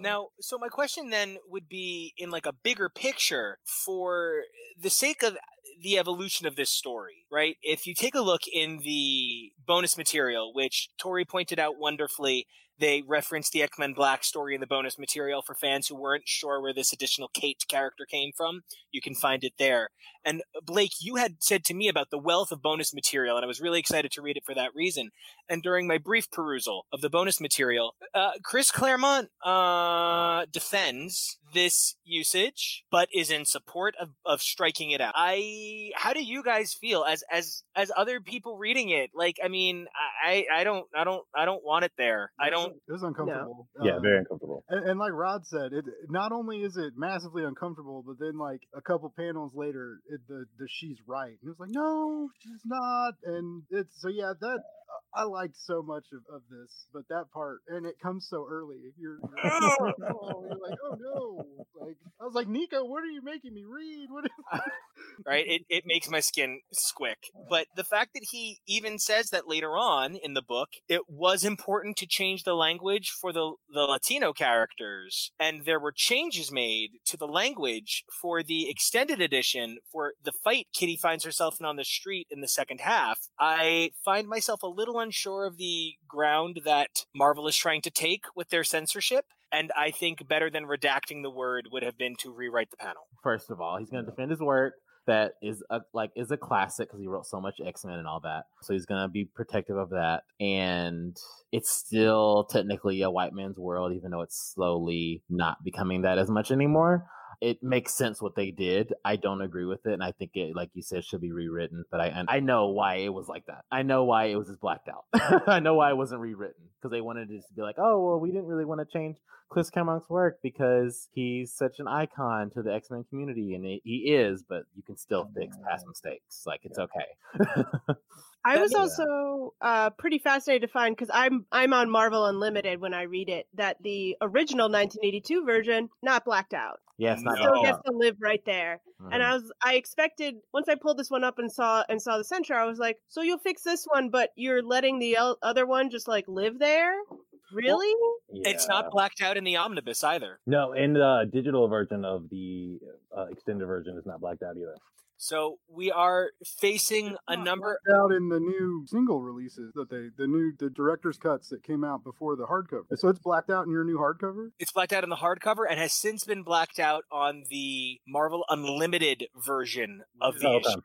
Now, so my question then would be in like a bigger picture for the sake of the evolution of this story, right? If you take a look in the bonus material, which Tori pointed out wonderfully, they referenced the X Men Black story in the bonus material for fans who weren't sure where this additional Kate character came from. You can find it there. And uh, Blake, you had said to me about the wealth of bonus material, and I was really excited to read it for that reason. And during my brief perusal of the bonus material, uh, Chris Claremont uh, defends this usage, but is in support of, of striking it out. I, how do you guys feel as as as other people reading it? Like, I mean, I I don't I don't I don't want it there. I don't. It was uncomfortable. Yeah, Uh, very uncomfortable. And, and like Rod said, it not only is it massively uncomfortable, but then like a couple panels later, it, the the she's right, and it's like no, she's not, and it's so yeah that uh, I liked so much of, of this, but that part and it comes so early. You're, you're, oh, you're like oh no, like I was like Nico, what are you making me read? What? Is... right? It, it makes my skin squick. But the fact that he even says that later on in the book, it was important to change the language for the, the Latino characters. And there were changes made to the language for the extended edition for the fight Kitty finds herself in on the street in the second half. I find myself a little unsure of the ground that Marvel is trying to take with their censorship. And I think better than redacting the word would have been to rewrite the panel. First of all, he's going to defend his work that is a like is a classic because he wrote so much X Men and all that. So he's gonna be protective of that. And it's still technically a white man's world, even though it's slowly not becoming that as much anymore. It makes sense what they did. I don't agree with it, and I think it, like you said, should be rewritten. But I I know why it was like that. I know why it was just blacked out. I know why it wasn't rewritten because they wanted it to be like, oh well, we didn't really want to change Chris Claremont's work because he's such an icon to the X Men community, and he he is. But you can still fix past mm. mistakes. Like it's okay. I was also uh, pretty fascinated to find because I'm I'm on Marvel Unlimited when I read it that the original 1982 version not blacked out. Yeah, it's not still blacked gets to live right there. And Mhm. I was I expected once I pulled this one up and saw and saw the censor, I was like, so you'll fix this one, but you're letting the el- other one just like live there? Really? It's not blacked out in the omnibus either. No, and the digital version of the uh, extended version is not blacked out either. So we are facing a number. out in the new single releases that they the new the director's cuts that came out before the hardcover. So it's blacked out in your new hardcover. It's blacked out in the hardcover and has since been blacked out on the Marvel Unlimited version of the Oh, issue. okay.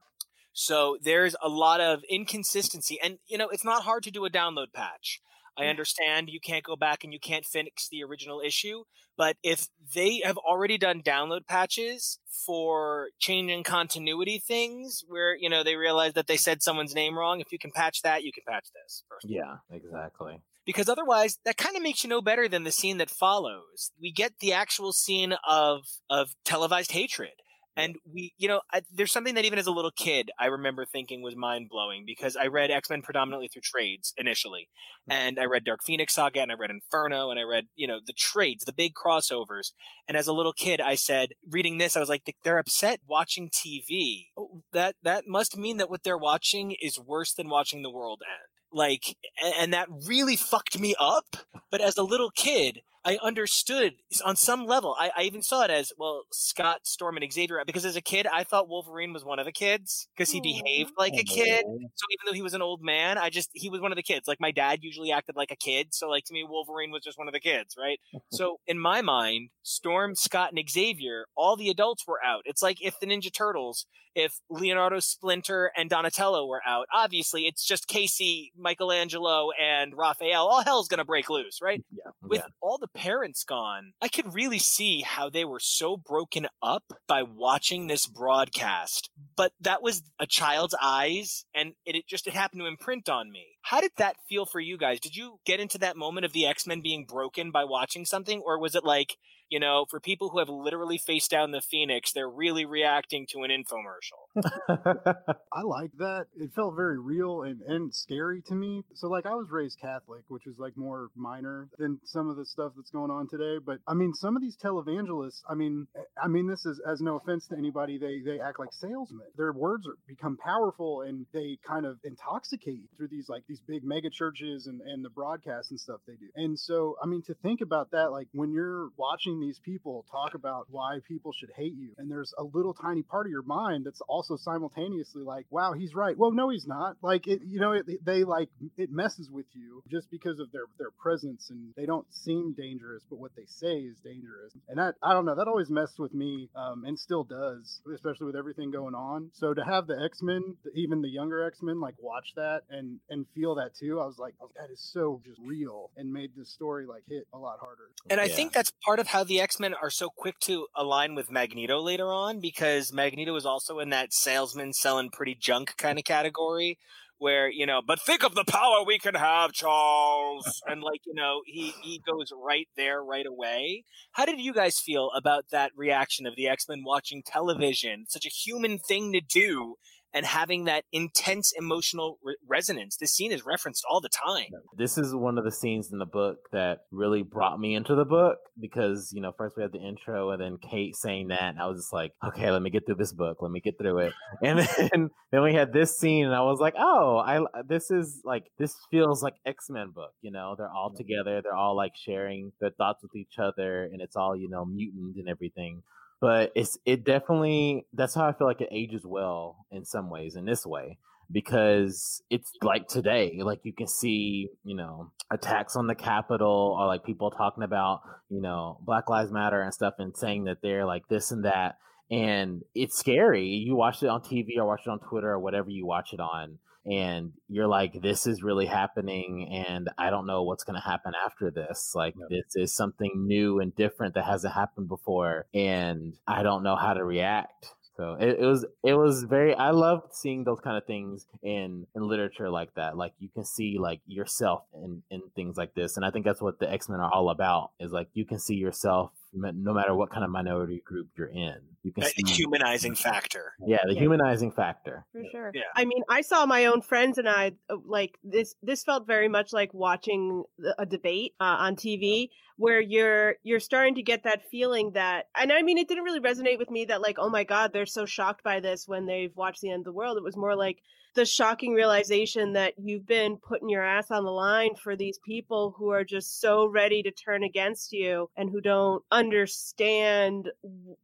So there's a lot of inconsistency, and you know it's not hard to do a download patch. I mm. understand you can't go back and you can't fix the original issue, but if they have already done download patches for changing continuity things, where you know they realize that they said someone's name wrong, if you can patch that, you can patch this. Yeah, exactly. because otherwise that kind of makes you no better than the scene that follows we get the actual scene of of televised hatred and we you know I, there's something that even as a little kid i remember thinking was mind-blowing because i read x-men predominantly through trades initially. Mm. And i read dark phoenix saga and i read inferno and i read you know the trades the big crossovers. And as a little kid i said reading this i was like they're upset watching tv Oh, that that must mean that what they're watching is worse than watching the world end. Like and that really fucked me up. But as a little kid i understood on some level i, I even saw it as well scott storm and xavier uh, because as a kid i thought wolverine was one of the kids because he behaved like a oh, kid so even though he was an old man i just he was one of the kids like my dad usually acted like a kid so like to me wolverine was just one of the kids right so in my mind storm scott and xavier all the adults were out it's like if the ninja turtles if Leonardo Splinter and Donatello were out, obviously it's just Casey, Michelangelo, and Raphael. All hell's gonna break loose, right? Yeah. With all the parents gone, I could really see how they were so broken up by watching this broadcast. But that was a child's eyes, and it, it just it happened to imprint on me. How did that feel for you guys? Did you get into that moment of the X Men being broken by watching something, or was it like? You know, for people who have literally faced down the Phoenix, they're really reacting to an infomercial. I like that. It felt very real and, and scary to me. So like I was raised Catholic, which is like more minor than some of the stuff that's going on today. But I mean some of these televangelists, I mean eh, I mean this is as no offense to anybody, they they act like salesmen. Their words are become powerful and they kind of intoxicate through these like these these big mega churches and and the broadcasts and stuff they do. And so, I mean, to think about that, like when you're watching these people talk about why people should hate you, and there's a little tiny part of your mind that's also simultaneously like, wow, he's right. Well, no, he's not. Like it, you know, it, they like it messes with you just because of their their presence, and they don't seem dangerous, but what they say is dangerous. And that I don't know, that always messed with me, um, and still does, especially with everything going on. So to have the X Men, even the younger X Men, like watch that and and feel that too, I was like, oh, that is so just real, and made this story like hit a lot harder. And I think that's part of how the X Men are so quick to align with Magneto later on because Magneto is also in that salesman selling pretty junk kind of category where, you know, but think of the power we can have, Charles. and like, you know, he, he goes right there right away. How did you guys feel about that reaction of the X Men watching television? Such a human thing to do and having that intense emotional re- resonance. This scene is referenced all the time. This is one of the scenes in the book that really brought me into the book because, you know, first we had the intro and then Kate saying that. And I was just like, okay, let me get through this book. Let me get through it. And then, then we had this scene and I was like, oh, I, this is like, this feels like X-Men book, you know, they're all together. They're all like sharing their thoughts with each other and it's all, you know, mutant and everything but it's it definitely that's how I feel like it ages well in some ways in this way because it's like today like you can see you know attacks on the capitol or like people talking about you know black lives matter and stuff and saying that they're like this and that and it's scary. You watch it on tv or watch it on twitter or whatever you watch it on and you're like this is really happening and i don't know what's going to happen after this like this is something new and different that hasn't happened before and i don't know how to react so it, it, was it was very I loved seeing those kind of things in in literature like that. Like you can see like yourself in in things like this, and I think that's what the X Men are all about. Is like you can see yourself no matter what kind of minority group you're in. You can that see humanizing factor. Yeah, the humanizing factor. For sure. Yeah. I mean, I saw my own friends and I uh, like this. This felt very much like watching a debate uh, on TV, where you're you're starting to get that feeling that, and I mean, it didn't really resonate with me that like, oh my god, they're so shocked by this when they've watched the end of the world. It was more like the shocking realization that you've been putting your ass on the line for these people who are just so ready to turn against you and who don't understand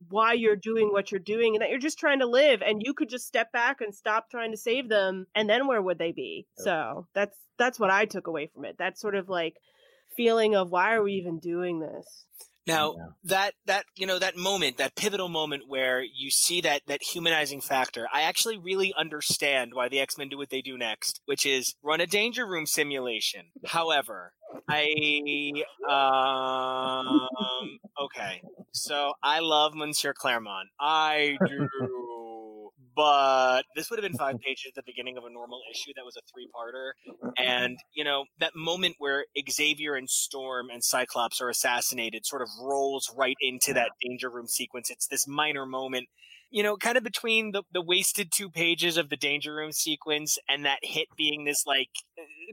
why you're doing what you're doing and that you're just trying to live and you could just step back and stop trying to save them and then where would they be so that's that's what i took away from it that sort of like feeling of why are we even doing this Now that that you know that moment, that pivotal moment where you see that that humanizing factor, I actually really understand why the X Men do what they do next, which is run a danger room simulation. However, I um okay, so I love Monsieur Claremont, I do. But this would have been five pages at the beginning of a normal issue that was a three parter. And, you know, that moment where Xavier and Storm and Cyclops are assassinated sort of rolls right into that danger room sequence. It's this minor moment, you know, kind of between the, the wasted two pages of the danger room sequence and that hit being this like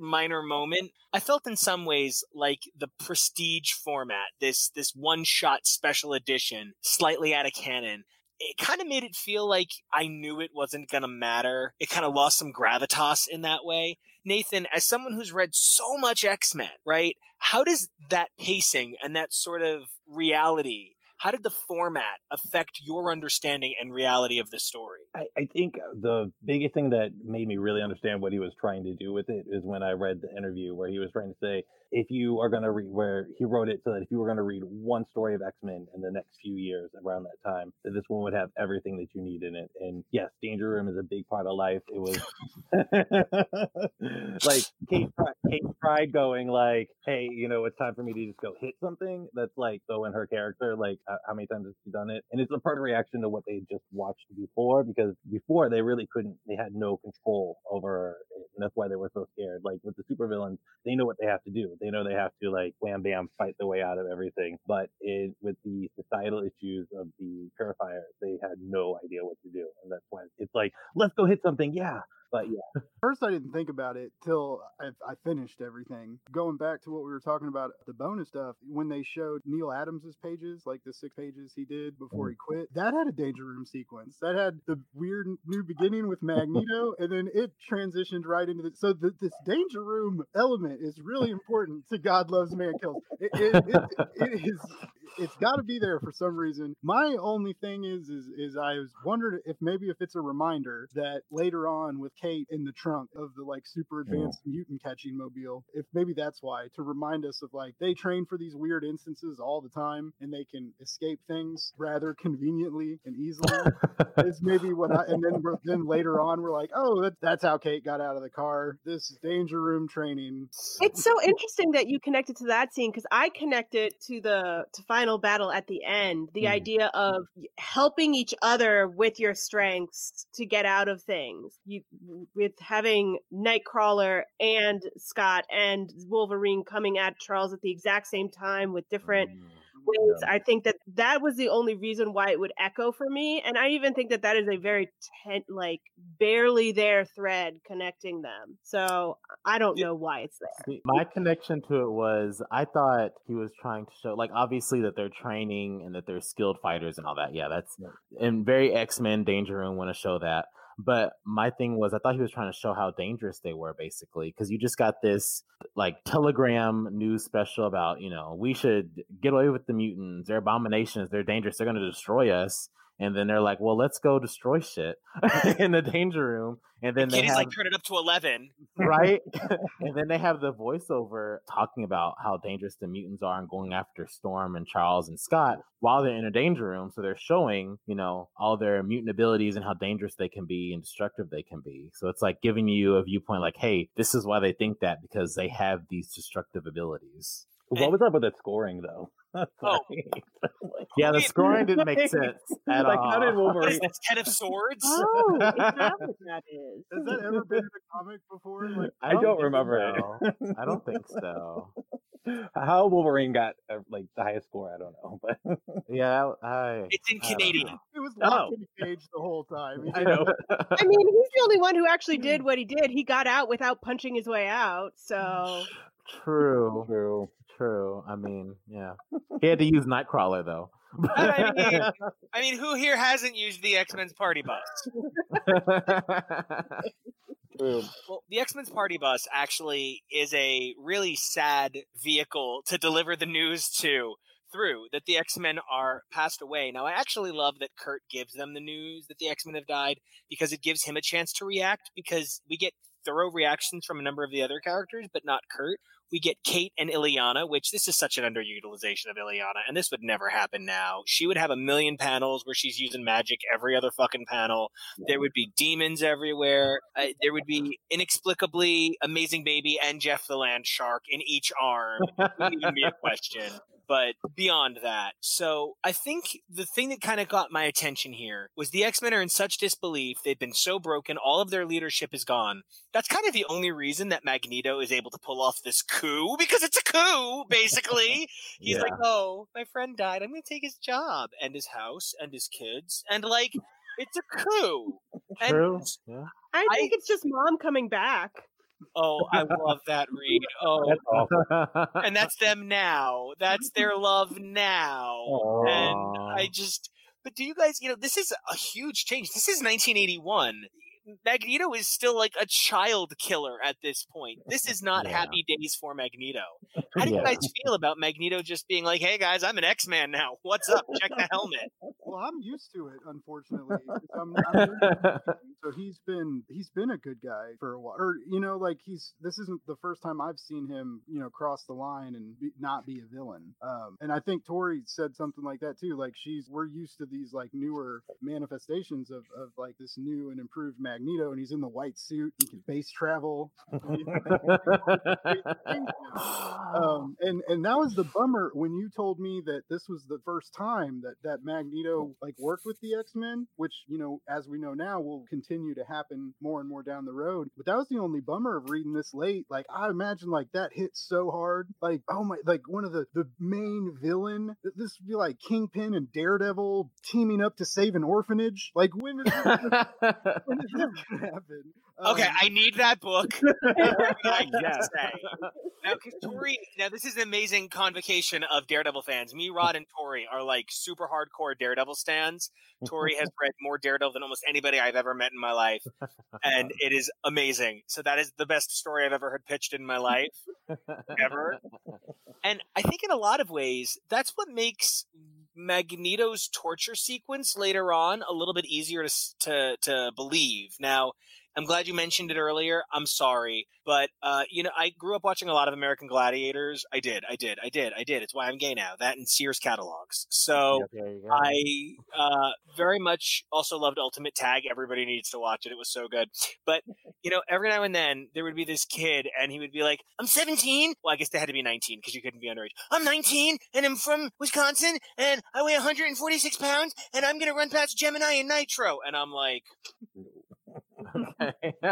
minor moment. I felt in some ways like the prestige format, this this one shot special edition, slightly out of canon it kind of made it feel like I knew it wasn't going to matter. It kind of lost some gravitas in that way. Nathan, as someone who's read so much X Men, right? How does that pacing and that sort of reality, how did the format affect your understanding and reality of the story? I, I think the biggest thing that made me really understand what he was trying to do with it is when I read the interview where he was trying to say, if you are going to read, where he wrote it so that if you were going to read one story of X Men in the next few years around that time, that this one would have everything that you need in it. And yes, Danger Room is a big part of life. It was like Kate, Kate Pryde going like, hey, you know, it's time for me to just go hit something. That's like so in her character, like uh, how many times has she done it? And it's a part of reaction to what they just watched before because before they really couldn't, they had no control over it. And that's why they were so scared. Like with the supervillains, they know what they have to do. They know they have to like wham bam fight their way out of everything. But it, with the societal issues of the purifier, they had no idea what to do. And that's when it's like, let's go hit something. Yeah. But yeah. First, I didn't think about it till I, I finished everything. Going back to what we were talking about, the bonus stuff, when they showed Neal Adams's pages, like the six pages he did before mm-hmm. he quit, that had a Danger Room sequence. That had the weird new beginning with Magneto, and then it transitioned right into the. So the, this Danger Room element is really important to God Loves Man Kills. It, it, it, it is. It's got to be there for some reason. My only thing is, is, is I was wondering if maybe if it's a reminder that later on with Kate in the trunk of the like super advanced mutant catching mobile, if maybe that's why to remind us of like they train for these weird instances all the time and they can escape things rather conveniently and easily. is maybe what I and then then later on we're like, oh, that, that's how Kate got out of the car. This is danger room training. It's so interesting that you connected to that scene because I connected it to the to final battle at the end. The Mm. idea of helping each other with your strengths to get out of things. You with having Nightcrawler and Scott and Wolverine coming at Charles at the exact same time with different mm, ways. I think that that was the only reason why it would echo for me, and I even think that that is a very ten, like barely there thread connecting them. So I don't know why it's there. See, my connection to it was I thought he was trying to show, like, obviously that they're training and that they're skilled fighters and all that. Yeah, that's and very X Men Danger Room want to show that. But my thing was, I thought he was trying to show how dangerous they were, basically, because you just got this like Telegram news special about, you know, we should get away with the mutants. They're abominations. They're dangerous. They're going to destroy us. And then they're like, well, let's go destroy shit in the danger room. And then they have like turn it up to eleven. right? and then they have the voiceover talking about how dangerous the mutants are and going after Storm and Charles and Scott while they're in a danger room. So they're showing, you know, all their mutant abilities and how dangerous they can be and destructive they can be. So it's like giving you a viewpoint like, hey, this is why they think that because they have these destructive abilities. What was up with the scoring though? Oh. Yeah, the scoring didn't make sense at like, all. how did What Wolverine? is this, Ten of Swords? Oh, is that what that is? Has that ever been in a comic before? Like, I don't, think remember so. it. I don't think so. How Wolverine got uh, like the highest score, I don't know. But Yeah, I. It's in I Canadian. know. it was Oh. locked in a cage the whole time. I know. I mean, he's the only one who actually did what he did. He got out without punching his way out. So True. True. True. I mean, yeah. He had to use Nightcrawler though. I mean, I mean, who here hasn't used the X Men's party bus? True. Well, the X Men's party bus actually is a really sad vehicle to deliver the news to through that the X Men are passed away. Now, I actually love that Kurt gives them the news that the X Men have died because it gives him a chance to react because we get thorough reactions from a number of the other characters, but not Kurt. We get Kate and Illyana, which this is such an underutilization of Illyana, and this would never happen now. She would have a million panels where she's using magic every other fucking panel. There would be demons everywhere. Uh, there would be inexplicably Amazing Baby and Jeff the Land Shark in each arm. It wouldn't even be a question. But beyond that, so I think the thing that kind of got my attention here was the X Men are in such disbelief. They've been so broken. All of their leadership is gone. That's kind of the only reason that Magneto is able to pull off this coup because it's a coup, basically. He's Yeah. like, oh, my friend died. I'm going to take his job and his house and his kids. And like, it's a coup. And- True. Yeah. I think it's just mom coming back. Oh, I love that read. Oh, That's awful. and that's them now. That's their love now. And I just, but do you guys, you know, this is a huge change. This is 1981. Magneto is still like a child killer at this point. This is not Yeah. happy days for Magneto. How do you guys feel about Magneto just being like, "Hey guys, I'm an X-Man now. What's up? Check the helmet." Well, I'm used to it, unfortunately. I'm, I'm so he's been he's been a good guy for a while, or you know, like he's this isn't the first time I've seen him, you know, cross the line and be, not be a villain. Um, and I think Tori said something like that too. Like she's we're used to these like newer manifestations of of like this new and improved Magneto, and he's in the white suit. He can space travel. um, and and that was the bummer when you told me that this was the first time that that Magneto Magneto like worked with the X Men, which you know, as we know now, will continue to happen more and more down the road. But that was the only bummer of reading this late. Like I imagine, like that hit so hard. Like oh my, like one of the the main villain. This would be like Kingpin and Daredevil teaming up to save an orphanage. Like when is when is this gonna? Okay, Um, I need that book. I Yeah. gotta say. Now, 'cause Tori, now this is an amazing convocation of Daredevil fans. Me, Rod, and Tori are like super hardcore Daredevil stands. Tori has read more Daredevil than almost anybody I've ever met in my life, and it is amazing. So that is the best story I've ever heard pitched in my life, ever. And I think in a lot of ways, that's what makes Magneto's torture sequence later on a little bit easier to to to believe. Now, I'm glad you mentioned it earlier. I'm sorry, but uh, you know, I grew up watching a lot of American Gladiators. I did, I did, I did, I did. It's why I'm gay now. That and Sears catalogs. So Yep, there you go. I uh, very much also loved Ultimate Tag. Everybody needs to watch it. It was so good. But you know, every now and then there would be this kid, and he would be like, "I'm 17." Well, I guess they had to be 19 because you couldn't be underage. I'm 19, and I'm from Wisconsin, and I weigh 146 pounds, and I'm gonna run past Gemini and Nitro. And I'm like,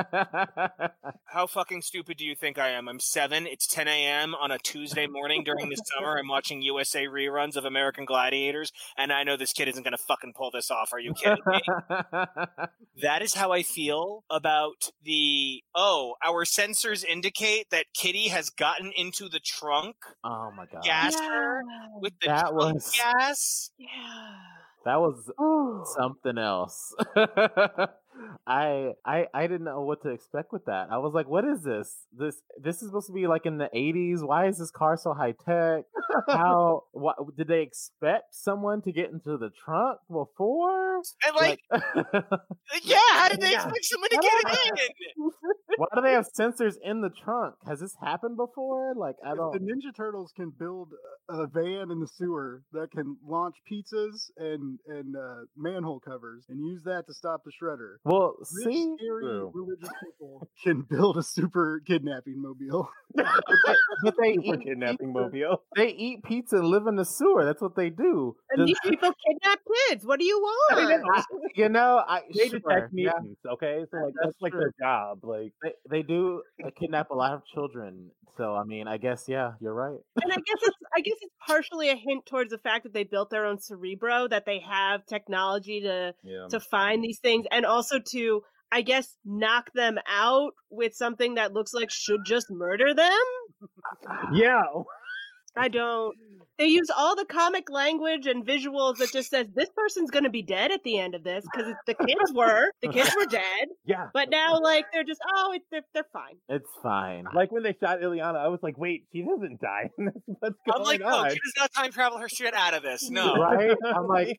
how fucking stupid do you think I am? I'm seven. It's 10 a.m. on a Tuesday morning during the summer. I'm watching USA reruns of American Gladiators, and I know this kid isn't going to fucking pull this off. Are you kidding me? that is how I feel about the. Oh, our sensors indicate that Kitty has gotten into the trunk, oh my god. gassed her with the That trunk was- gas. That was something else. I I I didn't know what to expect with that. I was like, "What is this? This this is supposed to be like in the '80s. Why is this car so high tech? How? What did they expect someone to get into the trunk before? And like, yeah, how did they Yeah. expect someone to get in? why do they have sensors in the trunk? Has this happened before? Like, I don't. the Ninja Turtles can build a van in the sewer that can launch pizzas and and uh, manhole covers and use that to stop the shredder. Well, Rich, see, scary, religious people can build a super kidnapping mobile. but they Super eat kidnapping pizza. mobile. They eat pizza and live in the sewer. That's what they do. And these people kidnap kids. What do you want? I- you know, I They sure, detect yeah, mutants, okay? So like That's that's like their job. Like they, they do uh, kidnap a lot of children. So I mean, I guess yeah, you're right. and I guess it's I guess it's partially a hint towards the fact that they built their own cerebro, that they have technology to yeah. to find these things, and also to I guess knock them out with something that looks like should just murder them. yeah. I don't. They use all the comic language and visuals that just says this person's going to be dead at the end of this because the kids were the kids were dead, Yeah. but now like they're just oh it, they're they're fine. It's fine. Like when they shot Illyana, I was like, wait, she doesn't die. What's going I'm like, oh, on? oh, she does not time travel her shit out of this. No. Right? I'm like,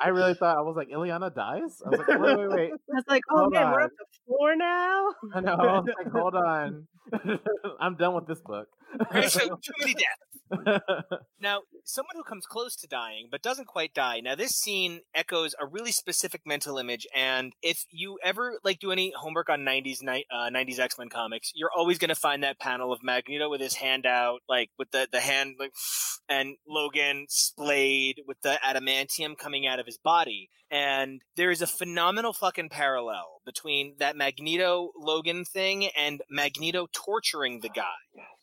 I really thought I was like, Illyana dies. I was like, wait, wait, wait. I was like, oh Hold man, we're on. up to four now. I know. I was like, hold on. I'm done with this book. Right, so too many deaths. Now, someone who comes close to dying but doesn't quite die. Now, this scene echoes a really specific mental image, and if you ever like do any homework on '90s ni- uh, '90s X Men comics, you're always going to find that panel of Magneto with his hand out, like with the the hand, like, and Logan splayed with the adamantium coming out of his body. And there is a phenomenal fucking parallel between that Magneto Logan thing and Magneto torturing the guy.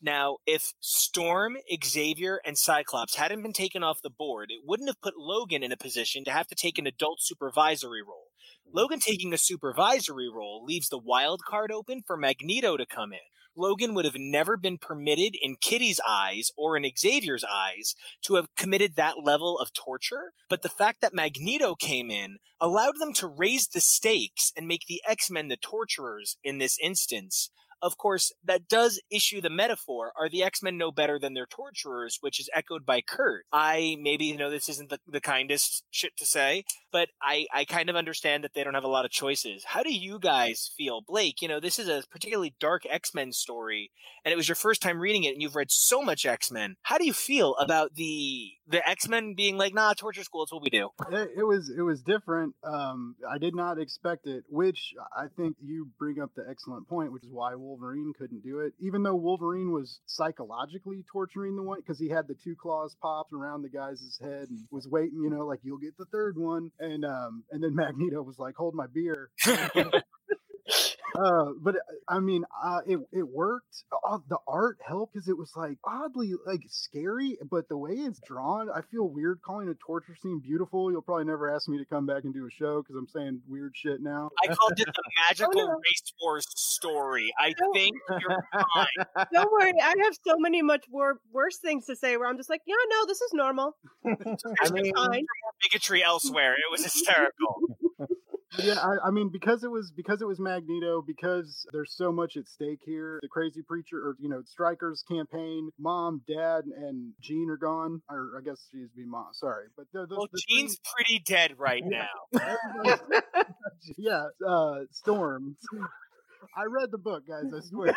Now, if Storm, Xavier, and Cyclops hadn't been taken off the board, it wouldn't have put Logan in a position to have to take an adult supervisory role. Logan taking a supervisory role leaves the wild card open for Magneto to come in. Logan would have never been permitted in Kitty's eyes or in Xavier's eyes to have committed that level of torture, but the fact that Magneto came in allowed them to raise the stakes and make the X-Men the torturers in this instance of course, that does issue the metaphor are the X Men no better than their torturers, which is echoed by Kurt. I maybe you know this isn't the, the kindest shit to say, but I, I kind of understand that they don't have a lot of choices. How do you guys feel? Blake, you know, this is a particularly dark X Men story, and it was your first time reading it, and you've read so much X Men. How do you feel about the the X Men being like, nah, torture school, it's what we do? It, it was it was different. Um, I did not expect it, which I think you bring up the excellent point, which is why Wolverine couldn't do it. Even though Wolverine was psychologically torturing the one because he had the two claws popped around the guy's head and was waiting, you know, like you'll get the third one, and um, and then Magneto was like, hold my beer. uh, but uh, I mean, uh, it it worked. Uh, the art helped because it was like oddly like scary, but the way it's drawn, I feel weird calling a torture scene beautiful. You'll probably never ask me to come back and do a show because I'm saying weird shit now. I called it the magical no. race wars story. I Don't- think you're fine. Don't worry, I have so many much wor- worse things to say where I'm just like, yeah, no, this is normal. I mean, fine. Bigotry elsewhere. It was hysterical. But yeah, I, I mean, because it was because it was Magneto, because there's so much at stake here. The crazy preacher, or you know, Stryker's campaign, mom, dad, and Jean are gone. Or I guess she's be mom. Sorry, but the, the, Well, the Jean's pretty dead right now. yeah, uh, Storm. I read the book, guys. I swear.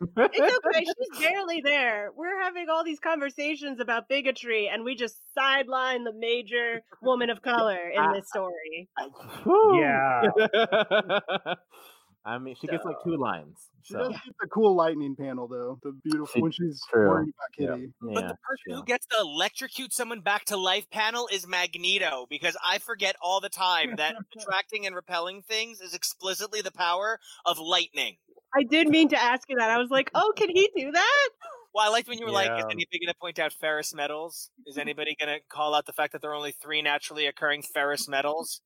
It's okay. She's barely there. We're having all these conversations about bigotry, and we just sideline the major woman of color in this story. Yeah. I mean, she gets like two lines. She So does get the cool lightning panel though. The beautiful She- when she's true. worried about Kitty. But yeah, the person true. who gets to electrocute someone back to life panel is Magneto because I forget all the time that attracting and repelling things is explicitly the power of lightning. I did mean to ask you that. I was like, oh, can he do that? Well, I liked when you were like, is anybody going to point out ferrous metals? Is anybody going to call out the fact that there are only three naturally occurring ferrous metals?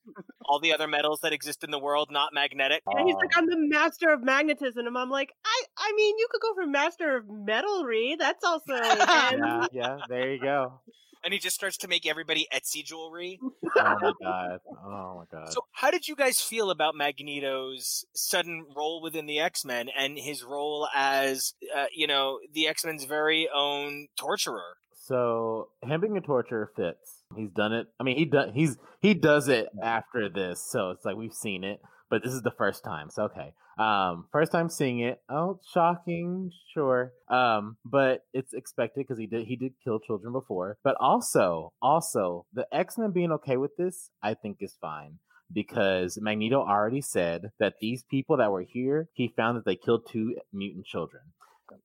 All the other metals that exist in the world not magnetic. And he's like, I'm the master of magnetism. And I'm like, I, I mean, you could go for master of metalry. That's also. yeah, yeah. There you go. And he just starts to make everybody Etsy jewelry. Oh my god. Oh my god. So, how did you guys feel about Magneto's sudden role within the X Men and his role as, uh, you know, the X Men's very own torturer? So him being a torturer fits. He's done it. I mean, he does. He's he does it after this, so it's like we've seen it, but this is the first time. So okay, um, first time seeing it. Oh, shocking, sure. Um, but it's expected because he did he did kill children before. But also, also the X Men being okay with this, I think is fine because Magneto already said that these people that were here, he found that they killed two mutant children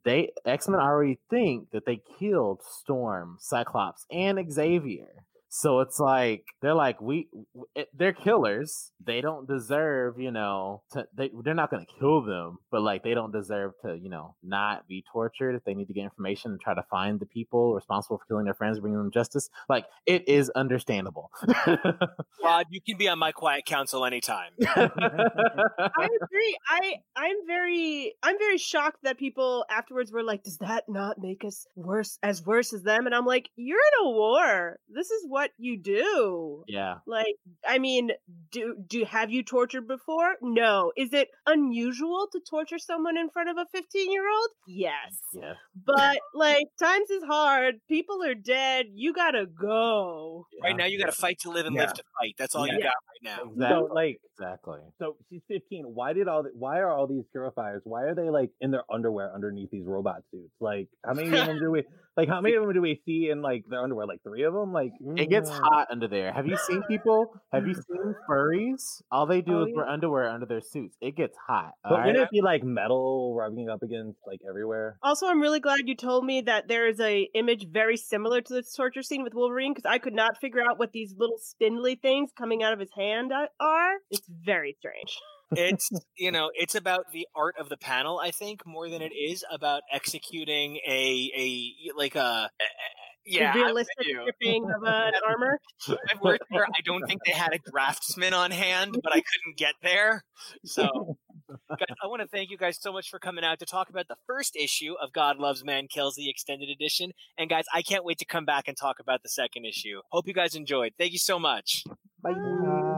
they X-Men already think that they killed Storm, Cyclops, and Xavier. So it's like they're like we they're killers. They don't deserve, you know, to they they're not going to kill them, but like they don't deserve to, you know, not be tortured if they need to get information and try to find the people responsible for killing their friends, bringing them justice. Like it is understandable. Rod, you can be on my quiet council anytime. I agree. I I'm very I'm very shocked that people afterwards were like, "Does that not make us worse as worse as them?" And I'm like, "You're in a war. This is what you do." yeah. Like, I mean, do do have you tortured before? No. Is it unusual to torture someone in front of a 15 year old? Yes. Yeah. But like, times is hard. People are dead. You gotta go. Right now, you got to fight to live and live to fight. That's all you got right now. Exactly. So like exactly. So she's 15. Why did all the, why are all these purifiers? Why are they like in their underwear underneath these robot suits? Like how many of them do we like how many of them do we see in like their underwear? Like three of them? Like mm, It gets hot under there. Have you seen people? Have you seen furries? All they do Oh, is wear underwear under their suits. It gets hot. But alright? wouldn't it be like metal rubbing up against like everywhere? Also, I'm really glad you told me that there is a image very similar to the torture scene with Wolverine because I could not figure out what these little spindly things coming out of his hand uh, are. It's very strange. it's you know it's about the art of the panel i think more than it is about executing a a like a yeah I'm realistic you. stripping of an armor. I've worked where I don't think they had a draftsman on hand, but I couldn't get there. So, guys, I want to thank you guys so much for coming out to talk about the first issue of God Loves Man Kills, the extended edition. And guys, I can't wait to come back and talk about the second issue. Hope you guys enjoyed. Thank you so much. Bye.